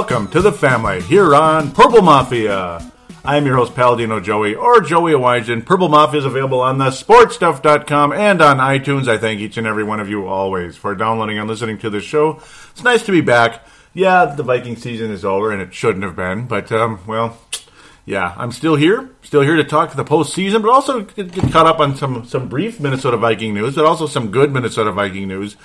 Welcome to the family here on Purple Mafia. I'm your host, Paladino Joey, or Joey Awajan. Purple Mafia is available on the sportstuff.com and on iTunes. I thank each and every one of you always for downloading and listening to this show. It's nice to be back. Yeah, the Viking season is over, and it shouldn't have been, but, um, well, yeah, I'm still here, still here to talk the postseason, but also get, get caught up on some some brief Minnesota Viking news, but also some good Minnesota Viking news.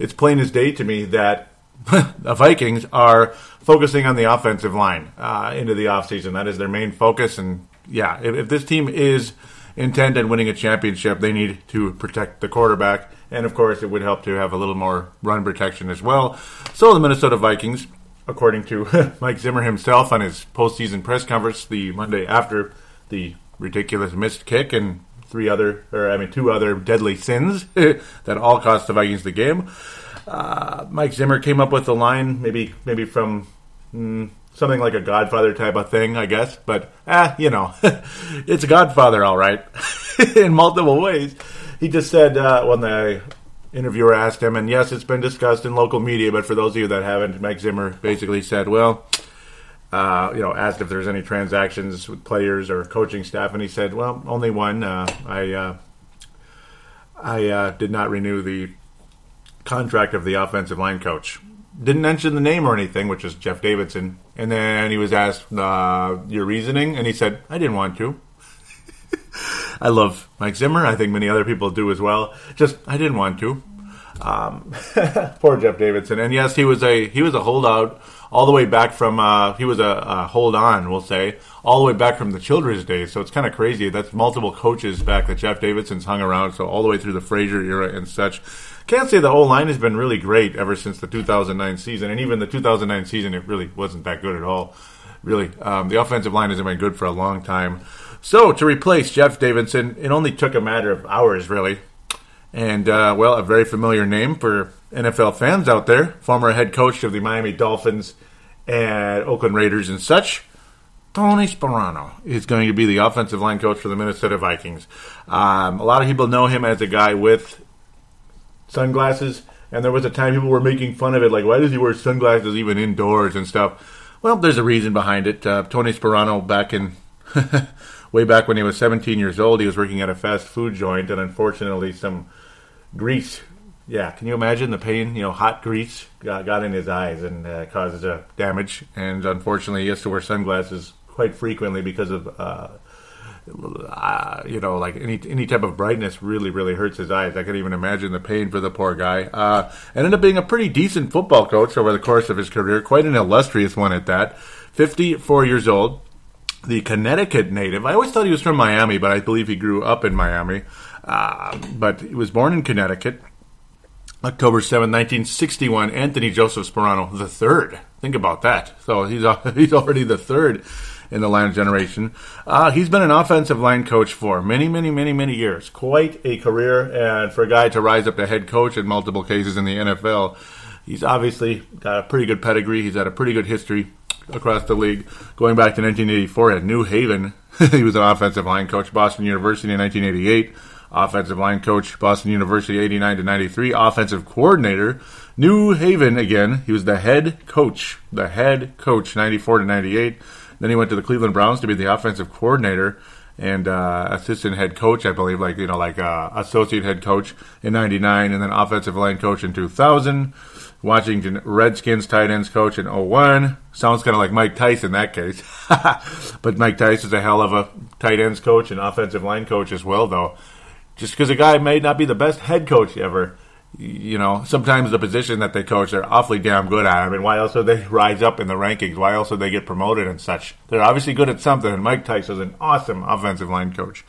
It's plain as day to me that the Vikings are focusing on the offensive line uh, into the offseason. That is their main focus, and yeah, if, if this team is intent on winning a championship, they need to protect the quarterback, and of course, it would help to have a little more run protection as well. So the Minnesota Vikings according to Mike Zimmer himself on his postseason press conference the Monday after the ridiculous missed kick and three other, or I mean, two other deadly sins that all cost the Vikings the game. Uh, Mike Zimmer came up with the line, maybe maybe from mm, something like a Godfather type of thing, I guess. But ah, you know, it's a Godfather, all right, in multiple ways. He just said uh, when the interviewer asked him, and yes, it's been discussed in local media, but for those of you that haven't, Mike Zimmer basically said, well, uh, you know, asked if there's any transactions with players or coaching staff, and he said, well, only one. Uh, I uh, I uh, did not renew the contract of the offensive line coach. Didn't mention the name or anything, which is Jeff Davidson. And then he was asked uh, your reasoning, and he said, I didn't want to. I love Mike Zimmer. I think many other people do as well. Just I didn't want to. Um, poor Jeff Davidson. And yes, he was a he was a holdout all the way back from uh, he was a, a, hold on, we'll say, all the way back from the Childress days. So it's kind of crazy. That's multiple coaches back that Jeff Davidson's hung around. So all the way through the Frazier era and such. Can't say the whole line has been really great ever since the 2009 season, and even the 2009 season, it really wasn't that good at all. Really, um, the offensive line hasn't been good for a long time. So to replace Jeff Davidson, it only took a matter of hours, really. And, uh, well, a very familiar name for NFL fans out there, former head coach of the Miami Dolphins and Oakland Raiders and such. Tony Sparano is going to be the offensive line coach for the Minnesota Vikings. Um, a lot of people know him as a guy with sunglasses, and there was a time people were making fun of it, like, why does he wear sunglasses even indoors and stuff? Well, there's a reason behind it. Uh, Tony Sparano, back in way back when he was 17 years old, he was working at a fast food joint, and unfortunately, some grease. Yeah, can you imagine the pain? You know, hot grease got, got in his eyes and uh, causes uh, damage. And unfortunately, he has to wear sunglasses quite frequently because of, uh, you know, like any any type of brightness really really hurts his eyes. I can even imagine the pain for the poor guy. Uh, ended up being a pretty decent football coach over the course of his career, quite an illustrious one at that. 54 years old, the Connecticut native. I always thought he was from Miami, but I believe he grew up in Miami. Uh, but he was born in Connecticut. October 7, 1961, Anthony Joseph the third. Think about that. So he's he's already the third in the line generation. Uh, he's been an offensive line coach for many, many, many, many years. Quite a career, and for a guy to rise up to head coach in multiple cases in the NFL, he's obviously got a pretty good pedigree. He's had a pretty good history across the league. Going back to 1984 at New Haven, he was an offensive line coach, Boston University in 1988. Offensive line coach, Boston University 89 to 93. Offensive coordinator, New Haven again. He was the head coach, the head coach 94 to 98. Then he went to the Cleveland Browns to be the offensive coordinator and uh, assistant head coach, I believe, like you know, like uh, associate head coach in '99, and then offensive line coach in 2000. Washington Redskins tight ends coach in 01. Sounds kind of like Mike Tice in that case. but Mike is a hell of a tight ends coach and offensive line coach as well, though. Just because a guy may not be the best head coach ever, you know, sometimes the position that they coach, they're awfully damn good at. I mean, why else would they rise up in the rankings? Why else would they get promoted and such? They're obviously good at something, and Mike Tice was an awesome offensive line coach.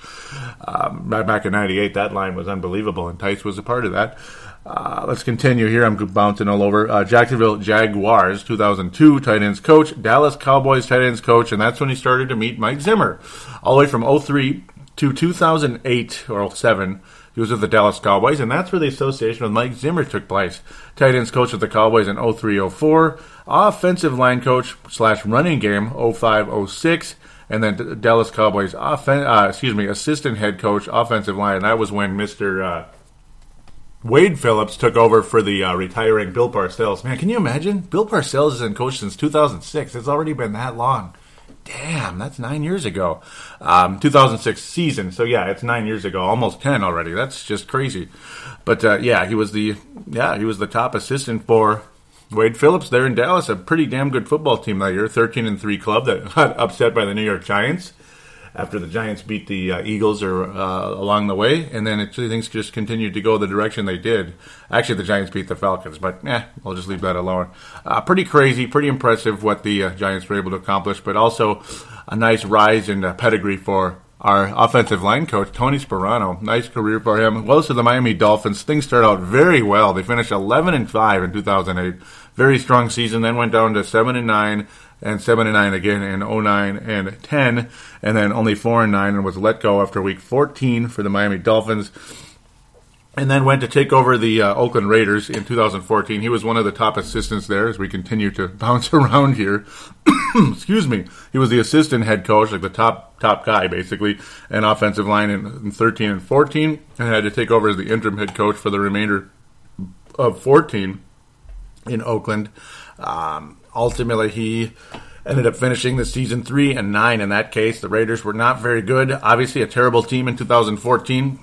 Um, back in 98, that line was unbelievable, and Tice was a part of that. Uh, let's continue here. I'm bouncing all over. Uh, Jacksonville Jaguars, 2002 tight ends coach, Dallas Cowboys tight ends coach, and that's when he started to meet Mike Zimmer. All the way from 03 to 2008 or 07, he was with the Dallas Cowboys, and that's where the association with Mike Zimmer took place. Tight ends coach with the Cowboys in 03 04, offensive line coach slash running game 05 06 and then Dallas Cowboys offen- uh, excuse me, assistant head coach, offensive line. And that was when Mr. Uh, Wade Phillips took over for the uh, retiring Bill Parcells. Man, can you imagine? Bill Parcells has been coach since 2006. It's already been that long. Damn, that's nine years ago. Um, 2006 season. So yeah, it's nine years ago, almost ten already. That's just crazy. But uh, yeah, he was the yeah he was the top assistant for Wade Phillips there in Dallas. A pretty damn good football team that year, 13 and three club that got upset by the New York Giants after the Giants beat the uh, Eagles or uh, along the way, and then it, things just continued to go the direction they did. Actually, the Giants beat the Falcons, but eh, we'll just leave that alone. Uh, pretty crazy, pretty impressive what the uh, Giants were able to accomplish, but also a nice rise in pedigree for our offensive line coach, Tony Sparano. Nice career for him. Goes to the Miami Dolphins. Things start out very well. They finished 11 and 5 in 2008. Very strong season. Then went down to 7 and 9 and 7 and 9 again in 09 and 10 and then only 4 and 9 and was let go after week 14 for the Miami Dolphins and then went to take over the uh, Oakland Raiders in 2014. He was one of the top assistants there as we continue to bounce around here. Excuse me. He was the assistant head coach, like the top top guy basically, and offensive line in, in 13 and 14, and had to take over as the interim head coach for the remainder of 14 in Oakland. Um, ultimately, he ended up finishing the season three and nine. In that case, the Raiders were not very good. Obviously, a terrible team in 2014.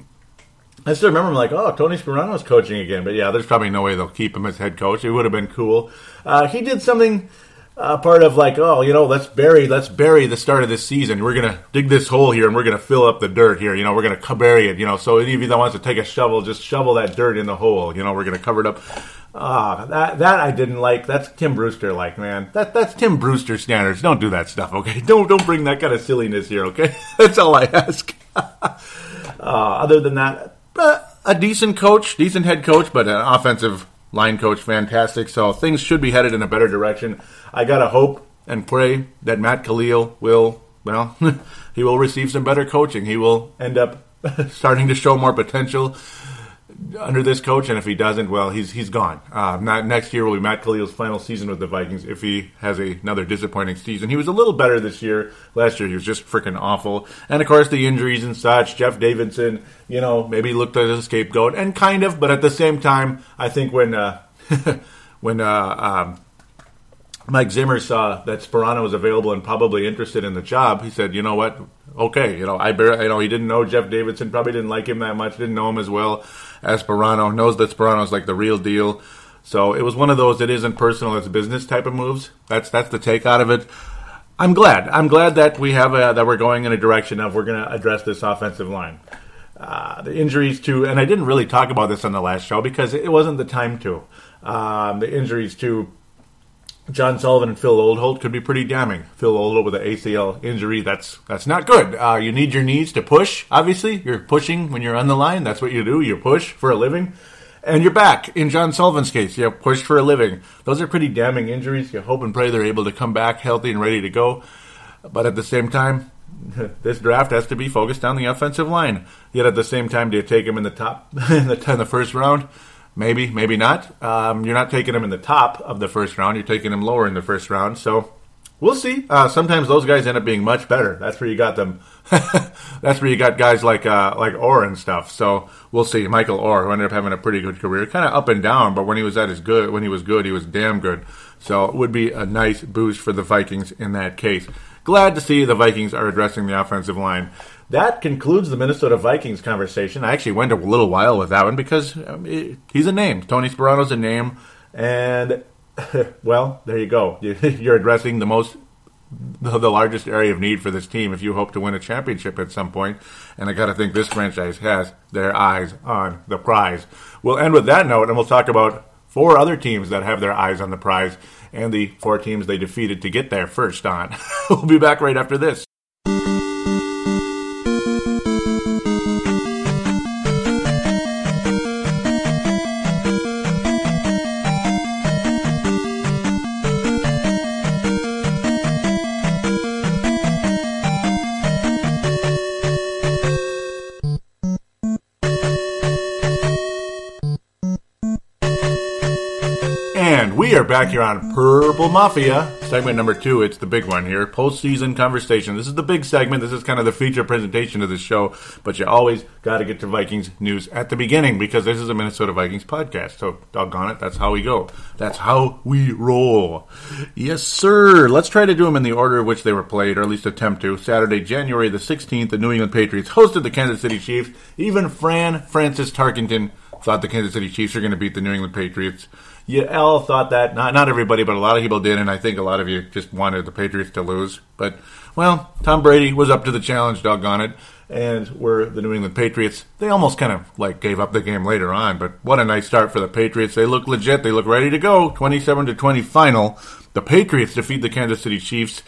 I still remember, I'm like, oh, Tony Sparano's coaching again. But yeah, there's probably no way they'll keep him as head coach. It would have been cool. Uh, he did something. Uh, part of like, oh, you know, let's bury, let's bury the start of this season. We're gonna dig this hole here, and we're gonna fill up the dirt here. You know, we're gonna bury it. You know, so any of you that wants to take a shovel, just shovel that dirt in the hole. You know, we're gonna cover it up. Ah, that that I didn't like. That's Tim Brewster like, man. That that's Tim Brewster standards. Don't do that stuff, okay? Don't don't bring that kind of silliness here, okay? that's all I ask. uh, other than that, uh, a decent coach, decent head coach, but an offensive line coach, fantastic. So things should be headed in a better direction. I gotta hope and pray that Matt Kalil will, well, he will receive some better coaching. He will end up starting to show more potential under this coach, and if he doesn't, well, he's he's gone. Uh, not, next year will be Matt Kalil's final season with the Vikings. If he has a, another disappointing season, he was a little better this year. Last year, he was just freaking awful. And of course, the injuries and such. Jeff Davidson, you know, maybe looked as a scapegoat, and kind of, but at the same time, I think when uh, when uh, um, Mike Zimmer saw that Sparano was available and probably interested in the job, he said, "You know what? Okay, you know, I bear, you know, he didn't know Jeff Davidson, probably didn't like him that much, didn't know him as well as Sparano, knows that Sparano's like the real deal. So it was one of those that isn't personal, it's business type of moves. That's that's the take out of it. I'm glad. I'm glad that we have a, that we're going in a direction of we're going to address this offensive line. Uh, the injuries to, and I didn't really talk about this on the last show because it wasn't the time to. Um, the injuries to John Sullivan and Phil Loadholt could be pretty damning. Phil Loadholt with an ACL injury, that's that's not good. Uh, you need your knees to push. Obviously, you're pushing when you're on the line. That's what you do. You push for a living, and you're back. In John Sullivan's case, you push for a living. Those are pretty damning injuries. You hope and pray they're able to come back healthy and ready to go. But at the same time, this draft has to be focused on the offensive line. Yet at the same time, do you take him in the top in the, in the first round? Maybe, maybe not. Um, you're not taking him in the top of the first round. You're taking him lower in the first round. So we'll see. Uh, sometimes those guys end up being much better. That's where you got them. That's where you got guys like uh, like Orr and stuff. So we'll see. Michael Orr, who ended up having a pretty good career, kind of up and down, but when he was at his good, when he was good, he was damn good. So it would be a nice boost for the Vikings in that case. Glad to see the Vikings are addressing the offensive line that concludes the Minnesota Vikings conversation. I actually went a little while with that one because um, he's a name. Tony Sparano's a name, and well, there you go. You're addressing the most, the largest area of need for this team if you hope to win a championship at some point. And I got to think this franchise has their eyes on the prize. We'll end with that note, and we'll talk about four other teams that have their eyes on the prize and the four teams they defeated to get there first on. we'll be back right after this. Are back here on Purple Mafia, segment number two. It's the big one here, postseason conversation. This is the big segment. This is kind of the feature presentation of the show, but you always got to get to Vikings news at the beginning because this is a Minnesota Vikings podcast. So, doggone it, that's how we go. That's how we roll. Yes, sir. Let's try to do them in the order of which they were played, or at least attempt to. Saturday, January the 16th, the New England Patriots hosted the Kansas City Chiefs. Even Fran Francis Tarkenton thought the Kansas City Chiefs are going to beat the New England Patriots you all thought that. Not not everybody, but a lot of people did, and I think a lot of you just wanted the Patriots to lose. But well, Tom Brady was up to the challenge, doggone it. And were the New England Patriots. They almost kind of like gave up the game later on, but what a nice start for the Patriots. They look legit. They look ready to go. 27 to 20 final. The Patriots defeat the Kansas City Chiefs.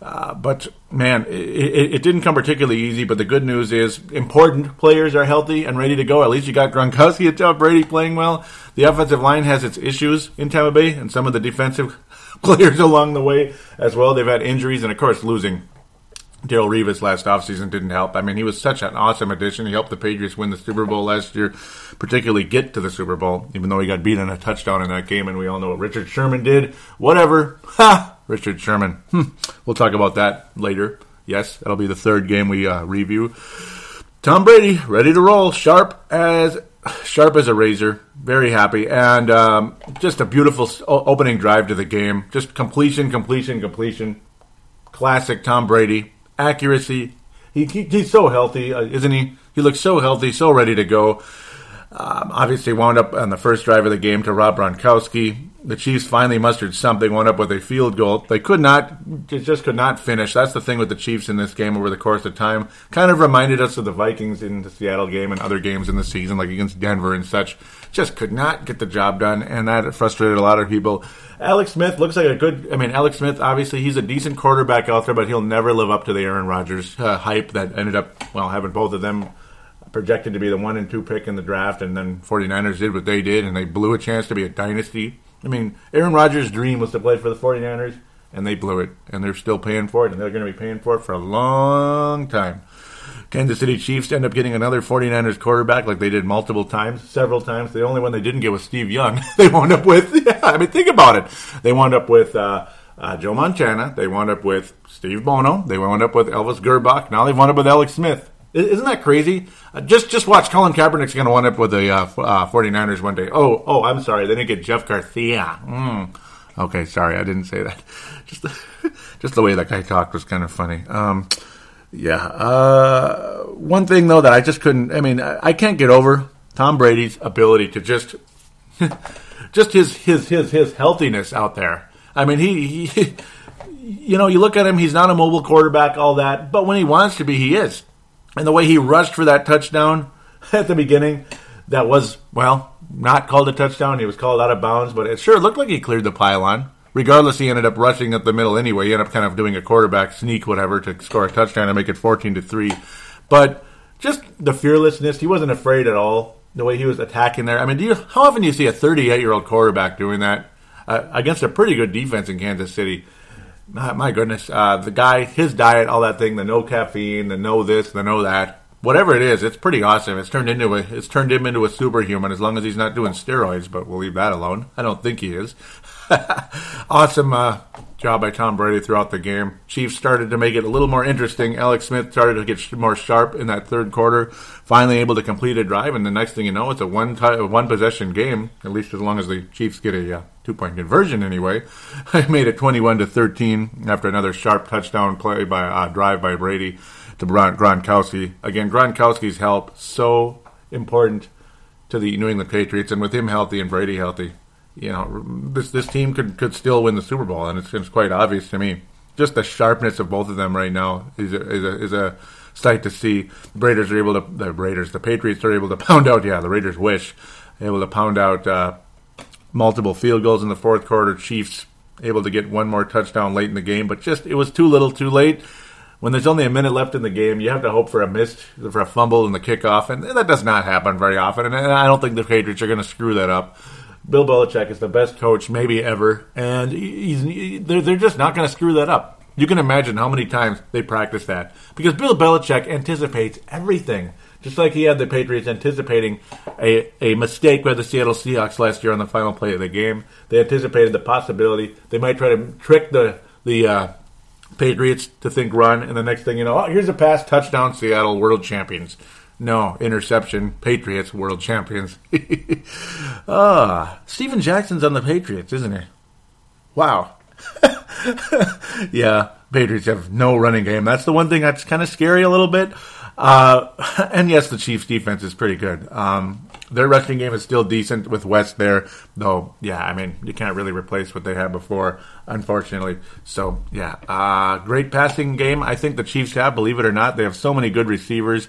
Uh, but man, it, it, didn't come particularly easy. But the good news is, important players are healthy and ready to go. At least you got Gronkowski and Tom Brady playing well. The offensive line has its issues in Tampa Bay, and some of the defensive players along the way as well. They've had injuries, and of course, losing Darrelle Revis last offseason didn't help. I mean, he was such an awesome addition. He helped the Patriots win the Super Bowl last year, particularly get to the Super Bowl, even though he got beat on a touchdown in that game, and we all know what Richard Sherman did. Whatever. Ha! Richard Sherman. Hmm. We'll talk about that later. Yes, that'll be the third game we uh, review. Tom Brady, ready to roll, sharp as sharp as a razor. Very happy, and um, just a beautiful opening drive to the game. Just completion, completion, completion. Classic Tom Brady accuracy. He, he he's so healthy, uh, isn't he? He looks so healthy, so ready to go. Um, obviously, wound up on the first drive of the game to Rob Gronkowski. The Chiefs finally mustered something, went up with a field goal. They could not, just could not finish. That's the thing with the Chiefs in this game over the course of time. Kind of reminded us of the Vikings in the Seattle game and other games in the season, like against Denver and such. Just could not get the job done, and that frustrated a lot of people. Alex Smith looks like a good. I mean, Alex Smith obviously he's a decent quarterback out there, but he'll never live up to the Aaron Rodgers uh, hype that ended up well having both of them projected to be the one and two pick in the draft, and then 49ers did what they did, and they blew a chance to be a dynasty. I mean, Aaron Rodgers' dream was to play for the 49ers, and they blew it, and they're still paying for it, and they're going to be paying for it for a long time. Kansas City Chiefs end up getting another 49ers quarterback like they did multiple times, several times. The only one they didn't get was Steve Young. they wound up with, yeah, I mean, think about it. They wound up with uh, uh, Joe Montana. They wound up with Steve Bono. They wound up with Elvis Grbac. Now they wound up with Alex Smith. Isn't that crazy? Uh, just just watch. Colin Kaepernick's going to wind up with the uh, uh, 49ers one day. Oh, oh, I'm sorry. They didn't get Jeff Garcia. Mm. Okay, sorry. I didn't say that. Just the, just the way that guy talked was kind of funny. Um, yeah. Uh, one thing, though, that I just couldn't, I mean, I, I can't get over Tom Brady's ability to just, just his, his, his, his healthiness out there. I mean, he, he you know, you look at him, he's not a mobile quarterback, all that, but when he wants to be, he is. And the way he rushed for that touchdown at the beginning, that was, well, not called a touchdown. He was called out of bounds, but it sure looked like he cleared the pylon. Regardless, he ended up rushing up the middle anyway. He ended up kind of doing a quarterback sneak, whatever, to score a touchdown and make it 14 to 3. But just the fearlessness, he wasn't afraid at all. The way he was attacking there. I mean, do you, how often do you see a 38 year old quarterback doing that uh, against a pretty good defense in Kansas City? My, goodness, uh, the guy, his diet, all that thing, the no caffeine, the no this, the no that, whatever it is, it's pretty awesome. It's turned into a, it's turned him into a superhuman as long as he's not doing steroids. But we'll leave that alone. I don't think he is. awesome uh, job by Tom Brady throughout the game. Chiefs started to make it a little more interesting. Alex Smith started to get more sharp in that third quarter. Finally able to complete a drive, and the next thing you know, it's a one t- one possession game. At least as long as the Chiefs get a uh, two point conversion, anyway. I made it twenty one to thirteen after another sharp touchdown play by uh, drive by Brady to Gronkowski. Again, Gronkowski's help so important to the New England Patriots, and with him healthy and Brady healthy, you know, this this team could could still win the Super Bowl, and it's, it's quite obvious to me. Just the sharpness of both of them right now is a, is a, is a sight to see. The Raiders are able to the Raiders, the Patriots are able to pound out. Yeah, the Raiders wish able to pound out uh, multiple field goals in the fourth quarter. Chiefs able to get one more touchdown late in the game, but just it was too little, too late. When there's only a minute left in the game, you have to hope for a missed, for a fumble in the kickoff, and that does not happen very often. And I don't think the Patriots are going to screw that up. Bill Belichick is the best coach maybe ever, and he's, they're, they're just not going to screw that up. You can imagine how many times they practice that because Bill Belichick anticipates everything. Just like he had the Patriots anticipating a, a mistake by the Seattle Seahawks last year on the final play of the game. They anticipated the possibility they might try to trick the the uh, Patriots to think run, and the next thing you know, oh, here's a pass, touchdown, Seattle, world champions. No, interception, Patriots, world champions. ah, Steven Jackson's on the Patriots, isn't he? Wow. yeah, Patriots have no running game. That's the one thing that's kind of scary a little bit. Uh, and yes, the Chiefs' defense is pretty good. Um, their rushing game is still decent with West there, though. Yeah, I mean you can't really replace what they had before, unfortunately. So yeah, uh, great passing game. I think the Chiefs have, believe it or not, they have so many good receivers.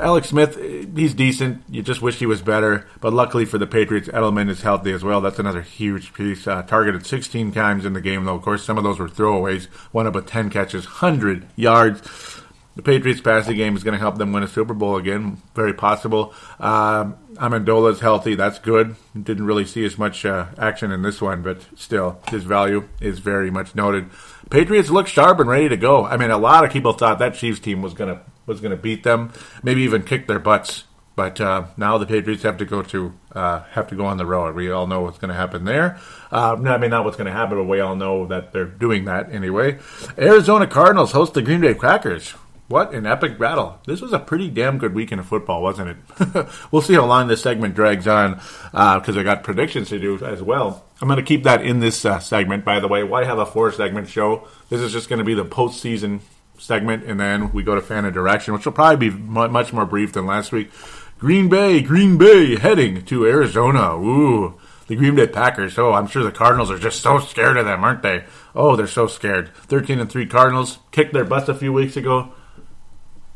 Alex Smith, he's decent. You just wish he was better. But luckily for the Patriots, Edelman is healthy as well. That's another huge piece. Uh, targeted 16 times in the game, though. Of course, some of those were throwaways. One up with 10 catches, 100 yards. The Patriots' passing game is going to help them win a Super Bowl again. Very possible. Uh, Amendola is healthy. That's good. Didn't really see as much uh, action in this one, but still, his value is very much noted. Patriots look sharp and ready to go. I mean, a lot of people thought that Chiefs team was going to was going to beat them, maybe even kick their butts. But uh, now the Patriots have to go to uh, have to go on the road. We all know what's going to happen there. Uh, I mean, not what's going to happen, but we all know that they're doing that anyway. Arizona Cardinals host the Green Bay Packers. What an epic battle! This was a pretty damn good weekend of football, wasn't it? we'll see how long this segment drags on because uh, I got predictions to do as well. I'm going to keep that in this uh, segment, by the way. Why have a four segment show? This is just going to be the postseason segment, and then we go to fan interaction, which will probably be much more brief than last week. Green Bay, Green Bay heading to Arizona. Ooh, the Green Bay Packers. Oh, I'm sure the Cardinals are just so scared of them, aren't they? Oh, they're so scared. 13 and 3 Cardinals kicked their butts a few weeks ago.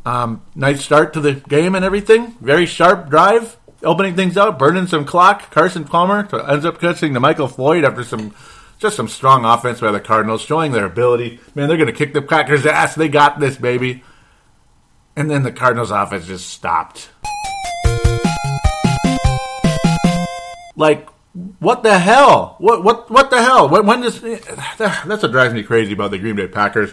Um, nice start to the game and everything. Very sharp drive, opening things out, burning some clock. Carson Palmer ends up catching to Michael Floyd after some just some strong offense by the Cardinals, showing their ability. Man, they're going to kick the Packers' ass. They got this, baby. And then the Cardinals' offense just stopped. Like, what the hell? What what what the hell? When, when does that's what drives me crazy about the Green Bay Packers.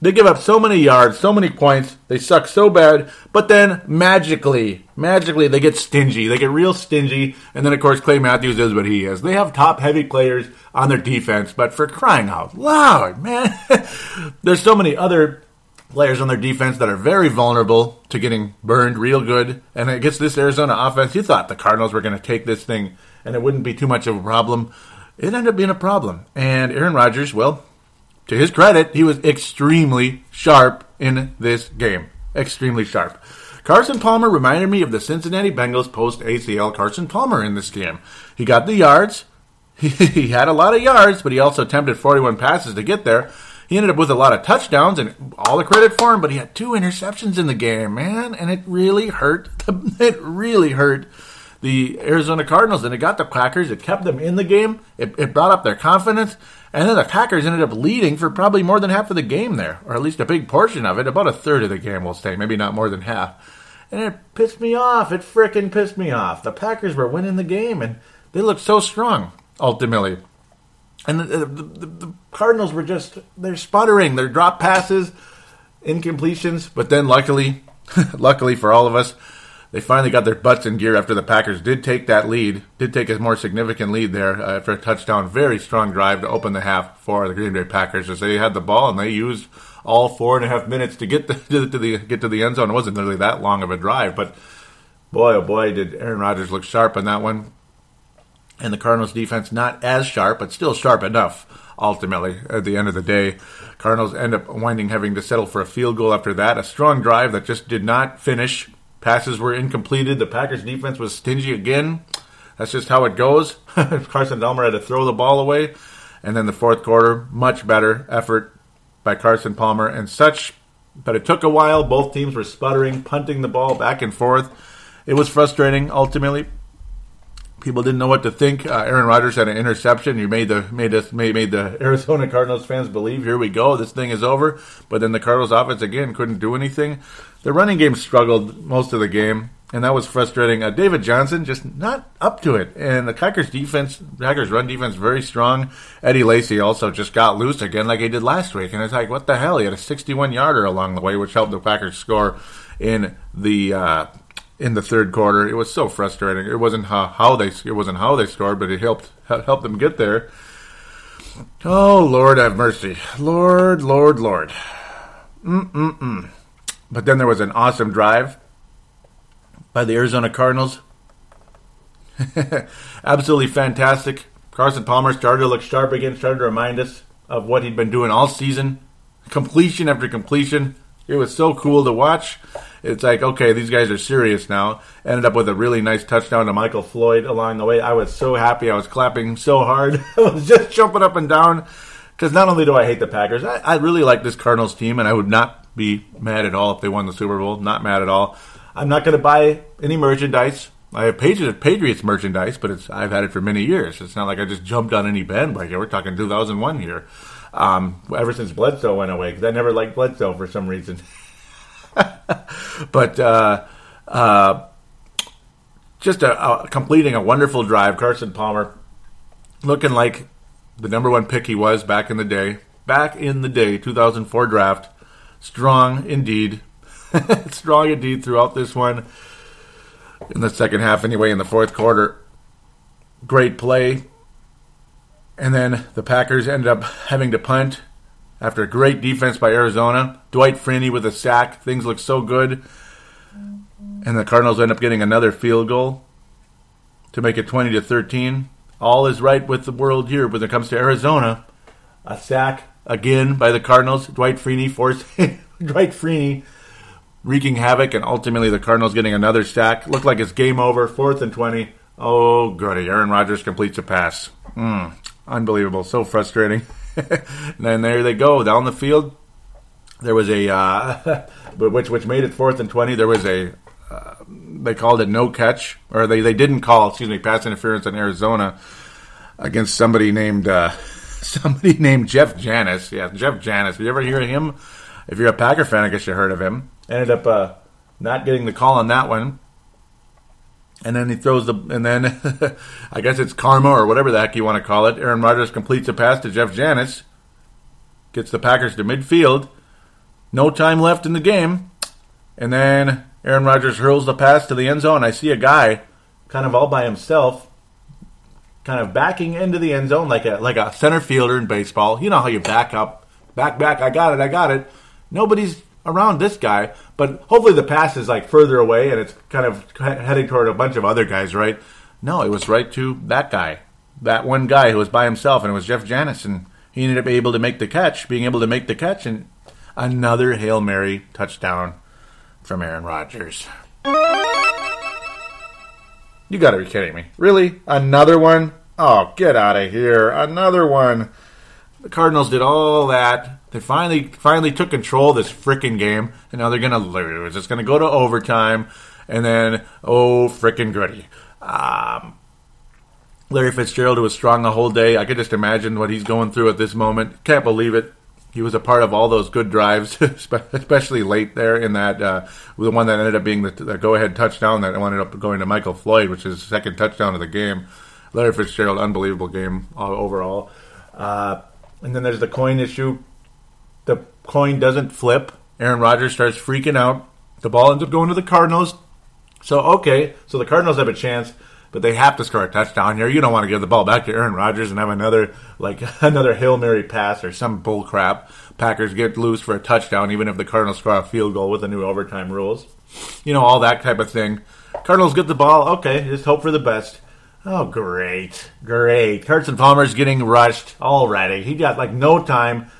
They give up so many yards, so many points. They suck so bad, but then magically, magically, they get stingy. They get real stingy. And then, of course, Clay Matthews is what he is. They have top heavy players on their defense, but for crying out loud, man, there's so many other players on their defense that are very vulnerable to getting burned real good. And it gets this Arizona offense. You thought the Cardinals were going to take this thing and it wouldn't be too much of a problem. It ended up being a problem. And Aaron Rodgers, well, to his credit, he was extremely sharp in this game. Extremely sharp. Carson Palmer reminded me of the Cincinnati Bengals post ACL Carson Palmer in this game. He got the yards. He, had a lot of yards, but he also attempted 41 passes to get there. He ended up with a lot of touchdowns and all the credit for him, but he had two interceptions in the game, man, and it really hurt. It really hurt the Arizona Cardinals, and it got the Packers. It kept them in the game. It, it brought up their confidence. And then the Packers ended up leading for probably more than half of the game there, or at least a big portion of it, about a third of the game, we'll say, maybe not more than half. And it pissed me off. It fricking pissed me off. The Packers were winning the game, and they looked so strong, ultimately. And the, the, the, the Cardinals were just, they're sputtering. They're drop passes, incompletions, but then luckily, luckily for all of us, they finally got their butts in gear after the Packers did take that lead, did take a more significant lead there uh, after a touchdown. Very strong drive to open the half for the Green Bay Packers as they had the ball and they used all four and a half minutes to get the, to, to the get to the end zone. It wasn't really that long of a drive, but boy, oh boy, did Aaron Rodgers look sharp on that one. And the Cardinals defense not as sharp, but still sharp enough. Ultimately, at the end of the day, Cardinals end up winding having to settle for a field goal after that. A strong drive that just did not finish Passes were incompleted. The Packers defense was stingy again. That's just how it goes. Carson Palmer had to throw the ball away. And then the fourth quarter, much better effort by Carson Palmer and such. But it took a while. Both teams were sputtering, punting the ball back and forth. It was frustrating ultimately. People didn't know what to think. Uh, Aaron Rodgers had an interception. You made the made us made, made the Arizona Cardinals fans believe here we go, this thing is over. But then the Cardinals offense again couldn't do anything. The running game struggled most of the game, and that was frustrating. Uh, David Johnson just not up to it, and the Packers defense, Packers run defense, very strong. Eddie Lacy also just got loose again, like he did last week, and it's like, what the hell? He had a 61 yarder along the way, which helped the Packers score in the uh, in the third quarter. It was so frustrating. It wasn't how, how they it wasn't how they scored, but it helped helped them get there. Oh Lord, have mercy, Lord, Lord, Lord. Mm-mm-mm. But then there was an awesome drive by the Arizona Cardinals. Absolutely fantastic. Carson Palmer started to look sharp again, started to remind us of what he'd been doing all season. Completion after completion. It was so cool to watch. It's like, okay, these guys are serious now. Ended up with a really nice touchdown to Michael Floyd along the way. I was so happy. I was clapping so hard. I was just jumping up and down. Because not only do I hate the Packers, I, I really like this Cardinals team, and I would not be mad at all if they won the Super Bowl. Not mad at all. I'm not going to buy any merchandise. I have Patriots, Patriots merchandise, but it's I've had it for many years. It's not like I just jumped on any bandwagon. We're talking 2001 here. Um, ever since Bledsoe went away, because I never liked Bledsoe for some reason. but uh, uh, just a, a, completing a wonderful drive. Carson Palmer looking like the number one pick he was back in the day. Back in the day, 2004 draft. Strong indeed. Strong indeed throughout this one. In the second half, anyway, in the fourth quarter. Great play. And then the Packers ended up having to punt after a great defense by Arizona. Dwight Freeney with a sack. Things look so good. And the Cardinals end up getting another field goal to make it 20 to 13. All is right with the world here when it comes to Arizona. A sack again by the Cardinals. Dwight Freeney forcing Dwight Freeney wreaking havoc, and ultimately the Cardinals getting another sack. Looked like it's game over. Fourth and 20. Oh, goody. Aaron Rodgers completes a pass. Mm, unbelievable. So frustrating. and then there they go down the field. There was a uh, which which made it fourth and twenty. There was a uh, they called it no catch, or they, they didn't call excuse me pass interference in Arizona against somebody named uh, somebody named Jeff Janis. Yeah, Jeff Janis. Did you ever hear of him? If you're a Packer fan, I guess you heard of him. Ended up uh, not getting the call on that one. And then he throws the, and then I guess it's karma or whatever the heck you want to call it. Aaron Rodgers completes a pass to Jeff Janis, gets the Packers to midfield. No time left in the game. And then Aaron Rodgers hurls the pass to the end zone. I see a guy kind of all by himself, kind of backing into the end zone like a like a center fielder in baseball. You know how you back up, back back. I got it, I got it. Nobody's around this guy, but hopefully the pass is like further away and it's kind of heading toward a bunch of other guys, right? No, it was right to that guy, that one guy who was by himself, and it was Jeff Janis, and he ended up able to make the catch, being able to make the catch, and another hail mary touchdown from Aaron Rodgers. You got to be kidding me! Really, another one? Oh, get out of here! Another one. The Cardinals did all that they finally finally took control of this freaking game, and now they're gonna lose. It's gonna go to overtime, and then oh freaking gritty. Um, Larry Fitzgerald was strong the whole day. I could just imagine what he's going through at this moment. Can't believe it. He was a part of all those good drives, especially late there in that uh, the one that ended up being the, the go-ahead touchdown that ended up going to Michael Floyd, which is the second touchdown of the game. Larry Fitzgerald, unbelievable game uh, overall. Uh, and then there's the coin issue coin doesn't flip. Aaron Rodgers starts freaking out. The ball ends up going to the Cardinals. So okay, so the Cardinals have a chance, but they have to score a touchdown here. You don't want to give the ball back to Aaron Rodgers and have another like another hail mary pass or some bull crap. Packers get loose for a touchdown, even if the Cardinals score a field goal with the new overtime rules. You know all that type of thing. Cardinals get the ball. Okay, just hope for the best. Oh, great, great. Carson Palmer's getting rushed already. He got like no time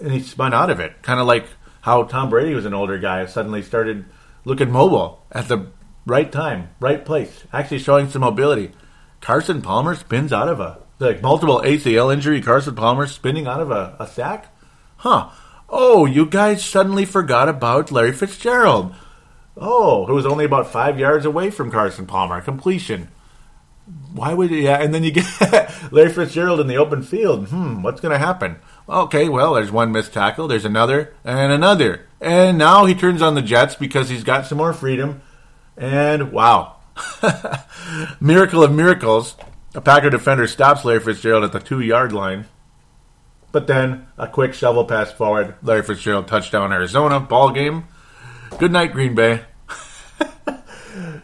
and he spun out of it. Kind of like how Tom Brady was an older guy, suddenly started looking mobile at the right time, right place, actually showing some mobility. Carson Palmer spins out of a like multiple ACL injury. Carson Palmer spinning out of a, a sack, huh? Oh, you guys suddenly forgot about Larry Fitzgerald. Oh, who was only about five yards away from Carson Palmer completion. Why would yeah? And then you get Larry Fitzgerald in the open field. Hmm, what's going to happen? Okay, well, there's one missed tackle, there's another, and another. And now he turns on the Jets because he's got some more freedom. And wow. Miracle of miracles. A Packer defender stops Larry Fitzgerald at the two yard line. But then a quick shovel pass forward. Larry Fitzgerald touchdown Arizona. Ball game. Good night, Green Bay.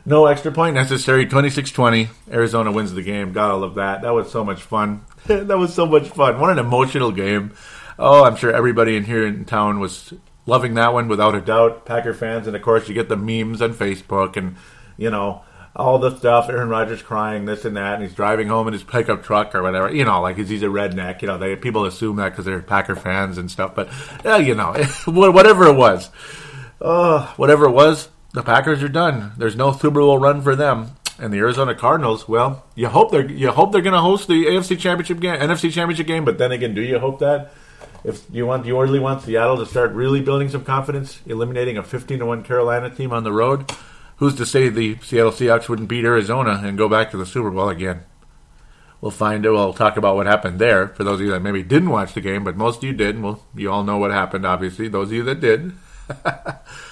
No extra point necessary. 26-20. Arizona wins the game. Gotta love that. That was so much fun. that was so much fun. What an emotional game. Oh, I'm sure everybody in here in town was loving that one without a doubt. Packer fans, and of course, you get the memes on Facebook and you know all the stuff. Aaron Rodgers crying, this and that, and he's driving home in his pickup truck or whatever. You know, like he's a redneck. You know, they people assume that because they're Packer fans and stuff. But yeah, you know, whatever it was, uh, whatever it was, the Packers are done. There's no Super Bowl run for them. And the Arizona Cardinals, well, you hope they're you hope they're going to host the AFC Championship game, NFC Championship game. But then again, do you hope that? If you want, you really want Seattle to start really building some confidence, eliminating a 15 to one Carolina team on the road who's to say the Seattle Seahawks wouldn't beat Arizona and go back to the Super Bowl again? We'll find it. We'll talk about what happened there. For those of you that maybe didn't watch the game, but most of you did. Well, you all know what happened, obviously. Those of you that did.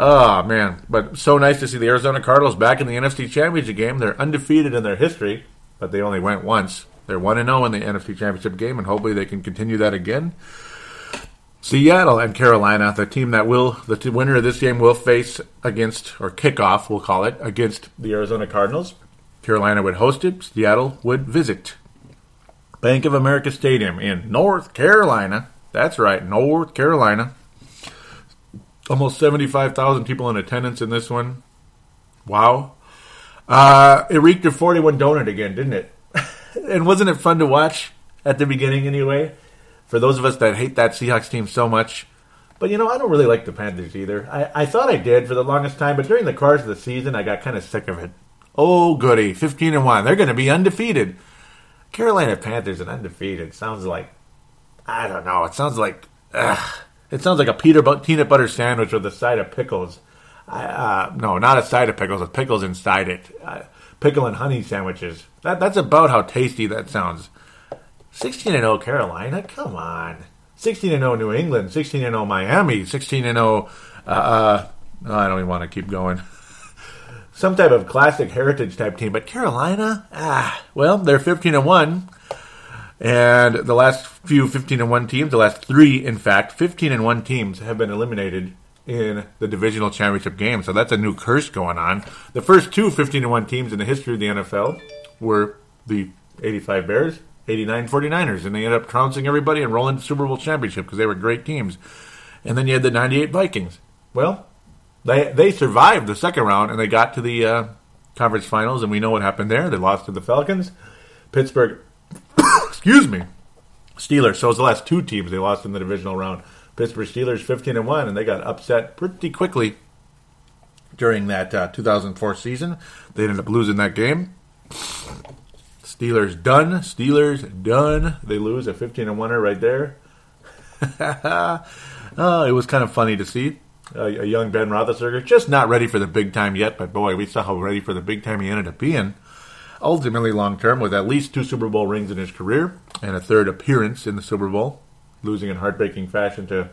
oh, man. But so nice to see the Arizona Cardinals back in the NFC Championship game. They're undefeated in their history, but they only went once. They're 1 0 in the NFC Championship game, and hopefully they can continue that again. Seattle and Carolina, the team that will, the t- winner of this game will face against, or kickoff, we'll call it, against the Arizona Cardinals. Carolina would host it, Seattle would visit. Bank of America Stadium in North Carolina. That's right, North Carolina. Almost 75,000 people in attendance in this one. Wow. Uh, it reeked of 41 donut again, didn't it? and wasn't it fun to watch at the beginning anyway? for those of us that hate that Seahawks team so much. But you know, I don't really like the Panthers either. I, I thought I did for the longest time, but during the course of the season, I got kind of sick of it. Oh, goody, fifteen and one. They're going to be undefeated. Carolina Panthers and undefeated sounds like I don't know. It sounds like ugh, it sounds like a peanut butter sandwich with a side of pickles. Uh, no, not a side of pickles with pickles inside it. Uh, pickle and honey sandwiches. That, that's about how tasty that sounds. 16 and 0 Carolina, come on. 16 and 0 New England, 16 and 0 Miami, 16 and 0 uh, uh, I don't even want to keep going. Some type of classic heritage type team, but Carolina, ah, well, they're 15 and 1. And the last few 15 and 1 teams, the last 3 in fact, 15 and 1 teams have been eliminated in the divisional championship game. So that's a new curse going on. The first two 15 and 1 teams in the history of the NFL were the 85 Bears 89 49ers, and they ended up trouncing everybody and rolling Super Bowl championship because they were great teams. And then you had the 98 Vikings. Well, they they survived the second round and they got to the uh, conference finals, and we know what happened there. They lost to the Falcons. Pittsburgh, excuse me, Steelers. So it was the last two teams they lost in the divisional round. Pittsburgh Steelers 15 and 1, and they got upset pretty quickly during that uh, 2004 season. They ended up losing that game. Steelers done. Steelers done. They lose a 15 and 1 right there. oh, it was kind of funny to see a, a, young Ben Roethlisberger just not ready for the big time yet, but boy, we saw how ready for the big time he ended up being. Ultimately, long term, with at least two Super Bowl rings in his career and a third appearance in the Super Bowl, losing in heartbreaking fashion to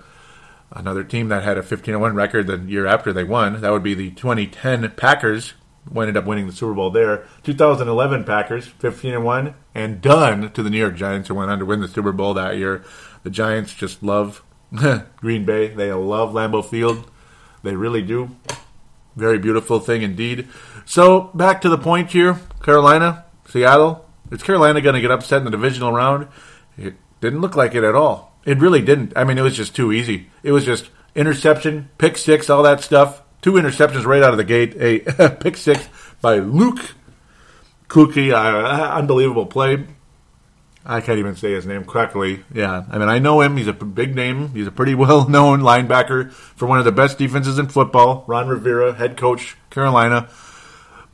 another team that had a 15 1 record the year after they won. That would be the 2010 Packers, ended up winning the Super Bowl there. 2011 Packers, 15 1, and done to the New York Giants, who went on to win the Super Bowl that year. The Giants just love Green Bay. They love Lambeau Field. They really do. Very beautiful thing indeed. So back to the point here: Carolina, Seattle. Is Carolina going to get upset in the divisional round? It didn't look like it at all. It really didn't. I mean, it was just too easy. It was just interception, pick six, all that stuff two interceptions right out of the gate. A pick six by Luke Kuechly. Uh, unbelievable play. I can't even say his name correctly. Yeah, I mean, I know him. He's a big name. He's a pretty well known linebacker for one of the best defenses in football. Ron Rivera, head coach, Carolina.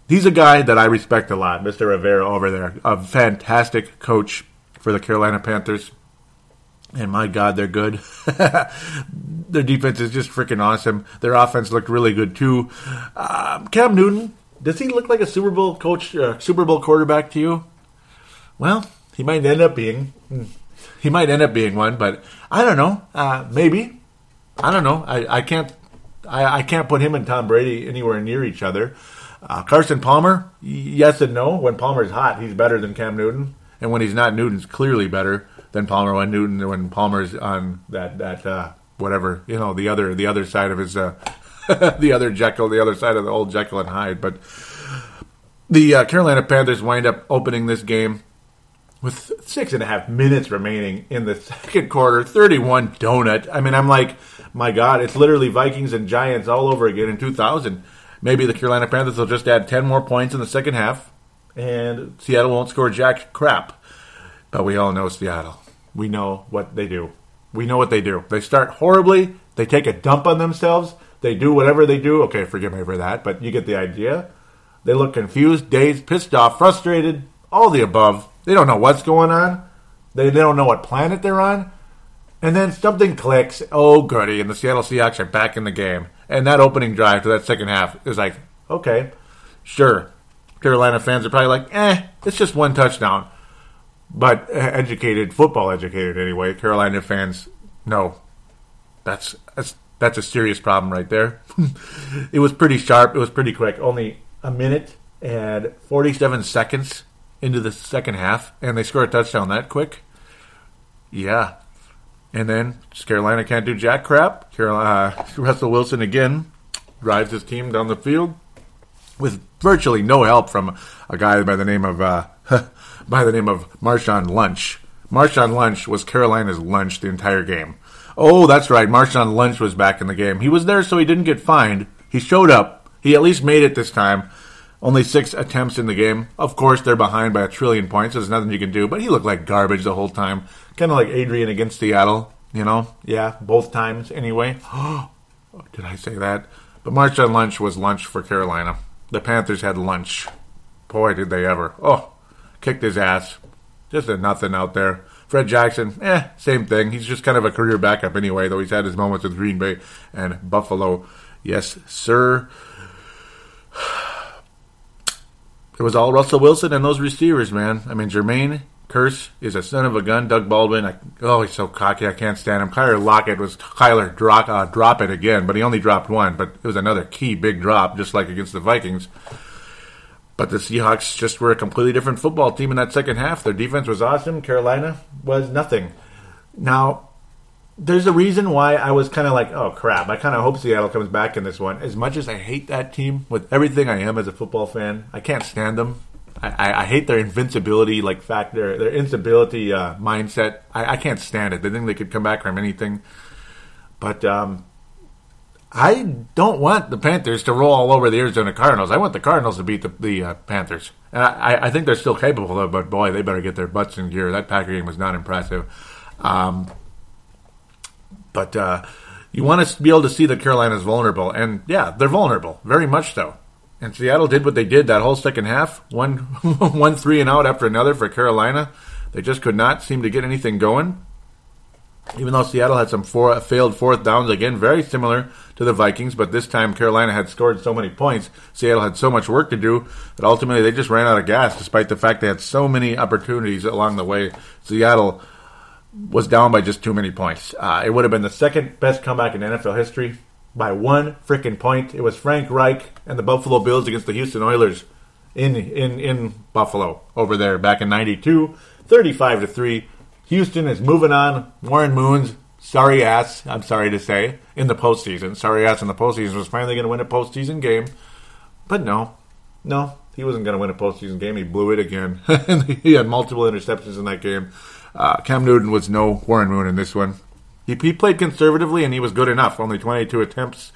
He's a guy that I respect a lot, Mr. Rivera over there. A fantastic coach for the Carolina Panthers. And my God, they're good. Their defense is just freaking awesome. Their offense looked really good too. Um, Cam Newton, does he look like a Super Bowl coach, uh, Super Bowl quarterback to you? Well, he might end up being. He might end up being one, but I don't know. Uh, maybe. I don't know. I, I can't. I, I, can't put him and Tom Brady anywhere near each other. Uh, Carson Palmer, yes and no. When Palmer's hot, he's better than Cam Newton, and when he's not, Newton's clearly better than Palmer. When Newton, when Palmer's on that that uh, whatever you know the other the other side of his uh, the other Jekyll, the other side of the old Jekyll and Hyde. But the uh, Carolina Panthers wind up opening this game with six and a half minutes remaining in the second quarter, 31 donut. I mean, I'm like, my God, it's literally Vikings and Giants all over again in 2000. Maybe the Carolina Panthers will just add 10 more points in the second half, and Seattle won't score jack crap. But we all know Seattle. We know what they do. We know what they do. They start horribly, they take a dump on themselves, they do whatever they do. Okay, forgive me for that, but you get the idea. They look confused, dazed, pissed off, frustrated, all the above. They don't know what's going on. They, they don't know what planet they're on. And then something clicks. Oh, goody. And the Seattle Seahawks are back in the game. And that opening drive to that second half is like, okay, sure. Carolina fans are probably like, eh, it's just one touchdown. But educated, football educated anyway, Carolina fans, no. That's, that's, that's a serious problem right there. it was pretty sharp. It was pretty quick. Only a minute and 47 seconds into the second half, and they score a touchdown that quick. Yeah. And then Carolina can't do jack crap. Carolina, uh, Russell Wilson again drives his team down the field with virtually no help from a guy by the name of uh, by the name of Marshawn Lynch. Marshawn Lynch was Carolina's lunch the entire game. Oh, that's right. Marshawn Lynch was back in the game. He was there so he didn't get fined. He showed up. He at least made it this time. Only six attempts in the game. Of course, they're behind by a trillion points. So there's nothing you can do. But he looked like garbage the whole time. Kind of like Adrian against Seattle. You know? Yeah, both times anyway. Did I say that? But Marshawn Lunch was lunch for Carolina. The Panthers had lunch. Boy, did they ever. Oh, kicked his ass. Just a nothing out there. Fred Jackson, eh, same thing. He's just kind of a career backup anyway, though he's had his moments with Green Bay and Buffalo. Yes, sir. It was all Russell Wilson and those receivers, man. I mean, Jermaine Kearse is a son of a gun. Doug Baldwin, I, oh, he's so cocky. I can't stand him. Tyler Lockett was Tyler uh, drop it again, but he only dropped one. But it was another key big drop, just like against the Vikings. But the Seahawks just were a completely different football team in that second half. Their defense was awesome. Carolina was nothing. Now, there's a reason why I was kind of like, oh crap, I kind of hope Seattle comes back in this one. As much as I hate that team with everything I am as a football fan, I can't stand them. I, I, hate their invincibility, like factor, their instability uh, mindset. I, I, can't stand it. They think they could come back from anything. But um, I don't want the Panthers to roll all over the Arizona Cardinals. I want the Cardinals to beat the, the uh, Panthers. And I, I, think they're still capable of but boy, they better get their butts in gear. That Packer game was not impressive. Um, but uh, you want to be able to see that Carolina's vulnerable. And yeah, they're vulnerable, very much so. And Seattle did what they did that whole second half one, one three and out after another for Carolina. They just could not seem to get anything going even though Seattle had some four, failed fourth downs again, very similar to the Vikings, but this time Carolina had scored so many points, Seattle had so much work to do that ultimately they just ran out of gas, despite the fact they had so many opportunities along the way. Seattle was down by just too many points. Uh, it would have been the second best comeback in NFL history by one freaking point. It was Frank Reich and the Buffalo Bills against the Houston Oilers in in in Buffalo over there back in '92, 35 to three. Houston is moving on. Warren Moon's sorry ass, I'm sorry to say, in the postseason. Sorry ass in the postseason was finally going to win a postseason game. But no, no, he wasn't going to win a postseason game. He blew it again. he had multiple interceptions in that game. Uh, Cam Newton was no Warren Moon in this one. He, he played conservatively and he was good enough. Only 22 attempts.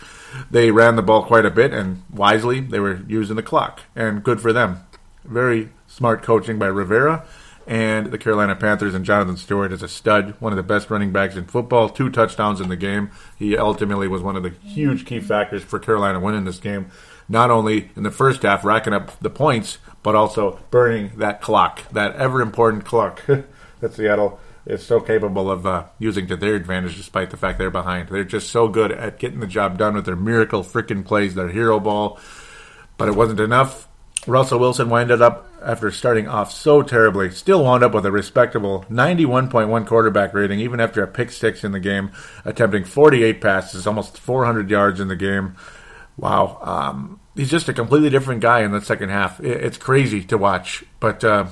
They ran the ball quite a bit and wisely they were using the clock. And good for them. Very smart coaching by Rivera and the Carolina Panthers and Jonathan Stewart is a stud, one of the best running backs in football, two touchdowns in the game. He ultimately was one of the huge key factors for Carolina winning this game, not only in the first half racking up the points, but also burning that clock, that ever important clock that Seattle is so capable of uh, using to their advantage despite the fact they're behind. They're just so good at getting the job done with their miracle freaking plays, their hero ball. But it wasn't enough. Russell Wilson winded up after starting off so terribly, still wound up with a respectable 91.1 quarterback rating, even after a pick six in the game, attempting 48 passes, almost 400 yards in the game. Wow. Um, he's just a completely different guy in the second half. It's crazy to watch. But uh,